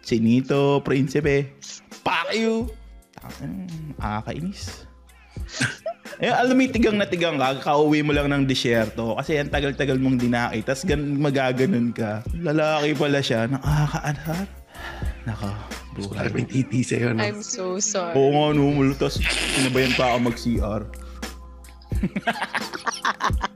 Chinito Prinsipe. Fuck you! Nakakainis. eh, alam mo, tigang na tigang ka, kauwi mo lang ng disyerto kasi ang tagal-tagal mong dinaki, tas gan magaganon ka. Lalaki pala siya, nakakaanhar. Naka, Buhay. may titi sa'yo, no? I'm so sorry Oo nga, no, mulo, tas sinabayan pa ako mag-CR.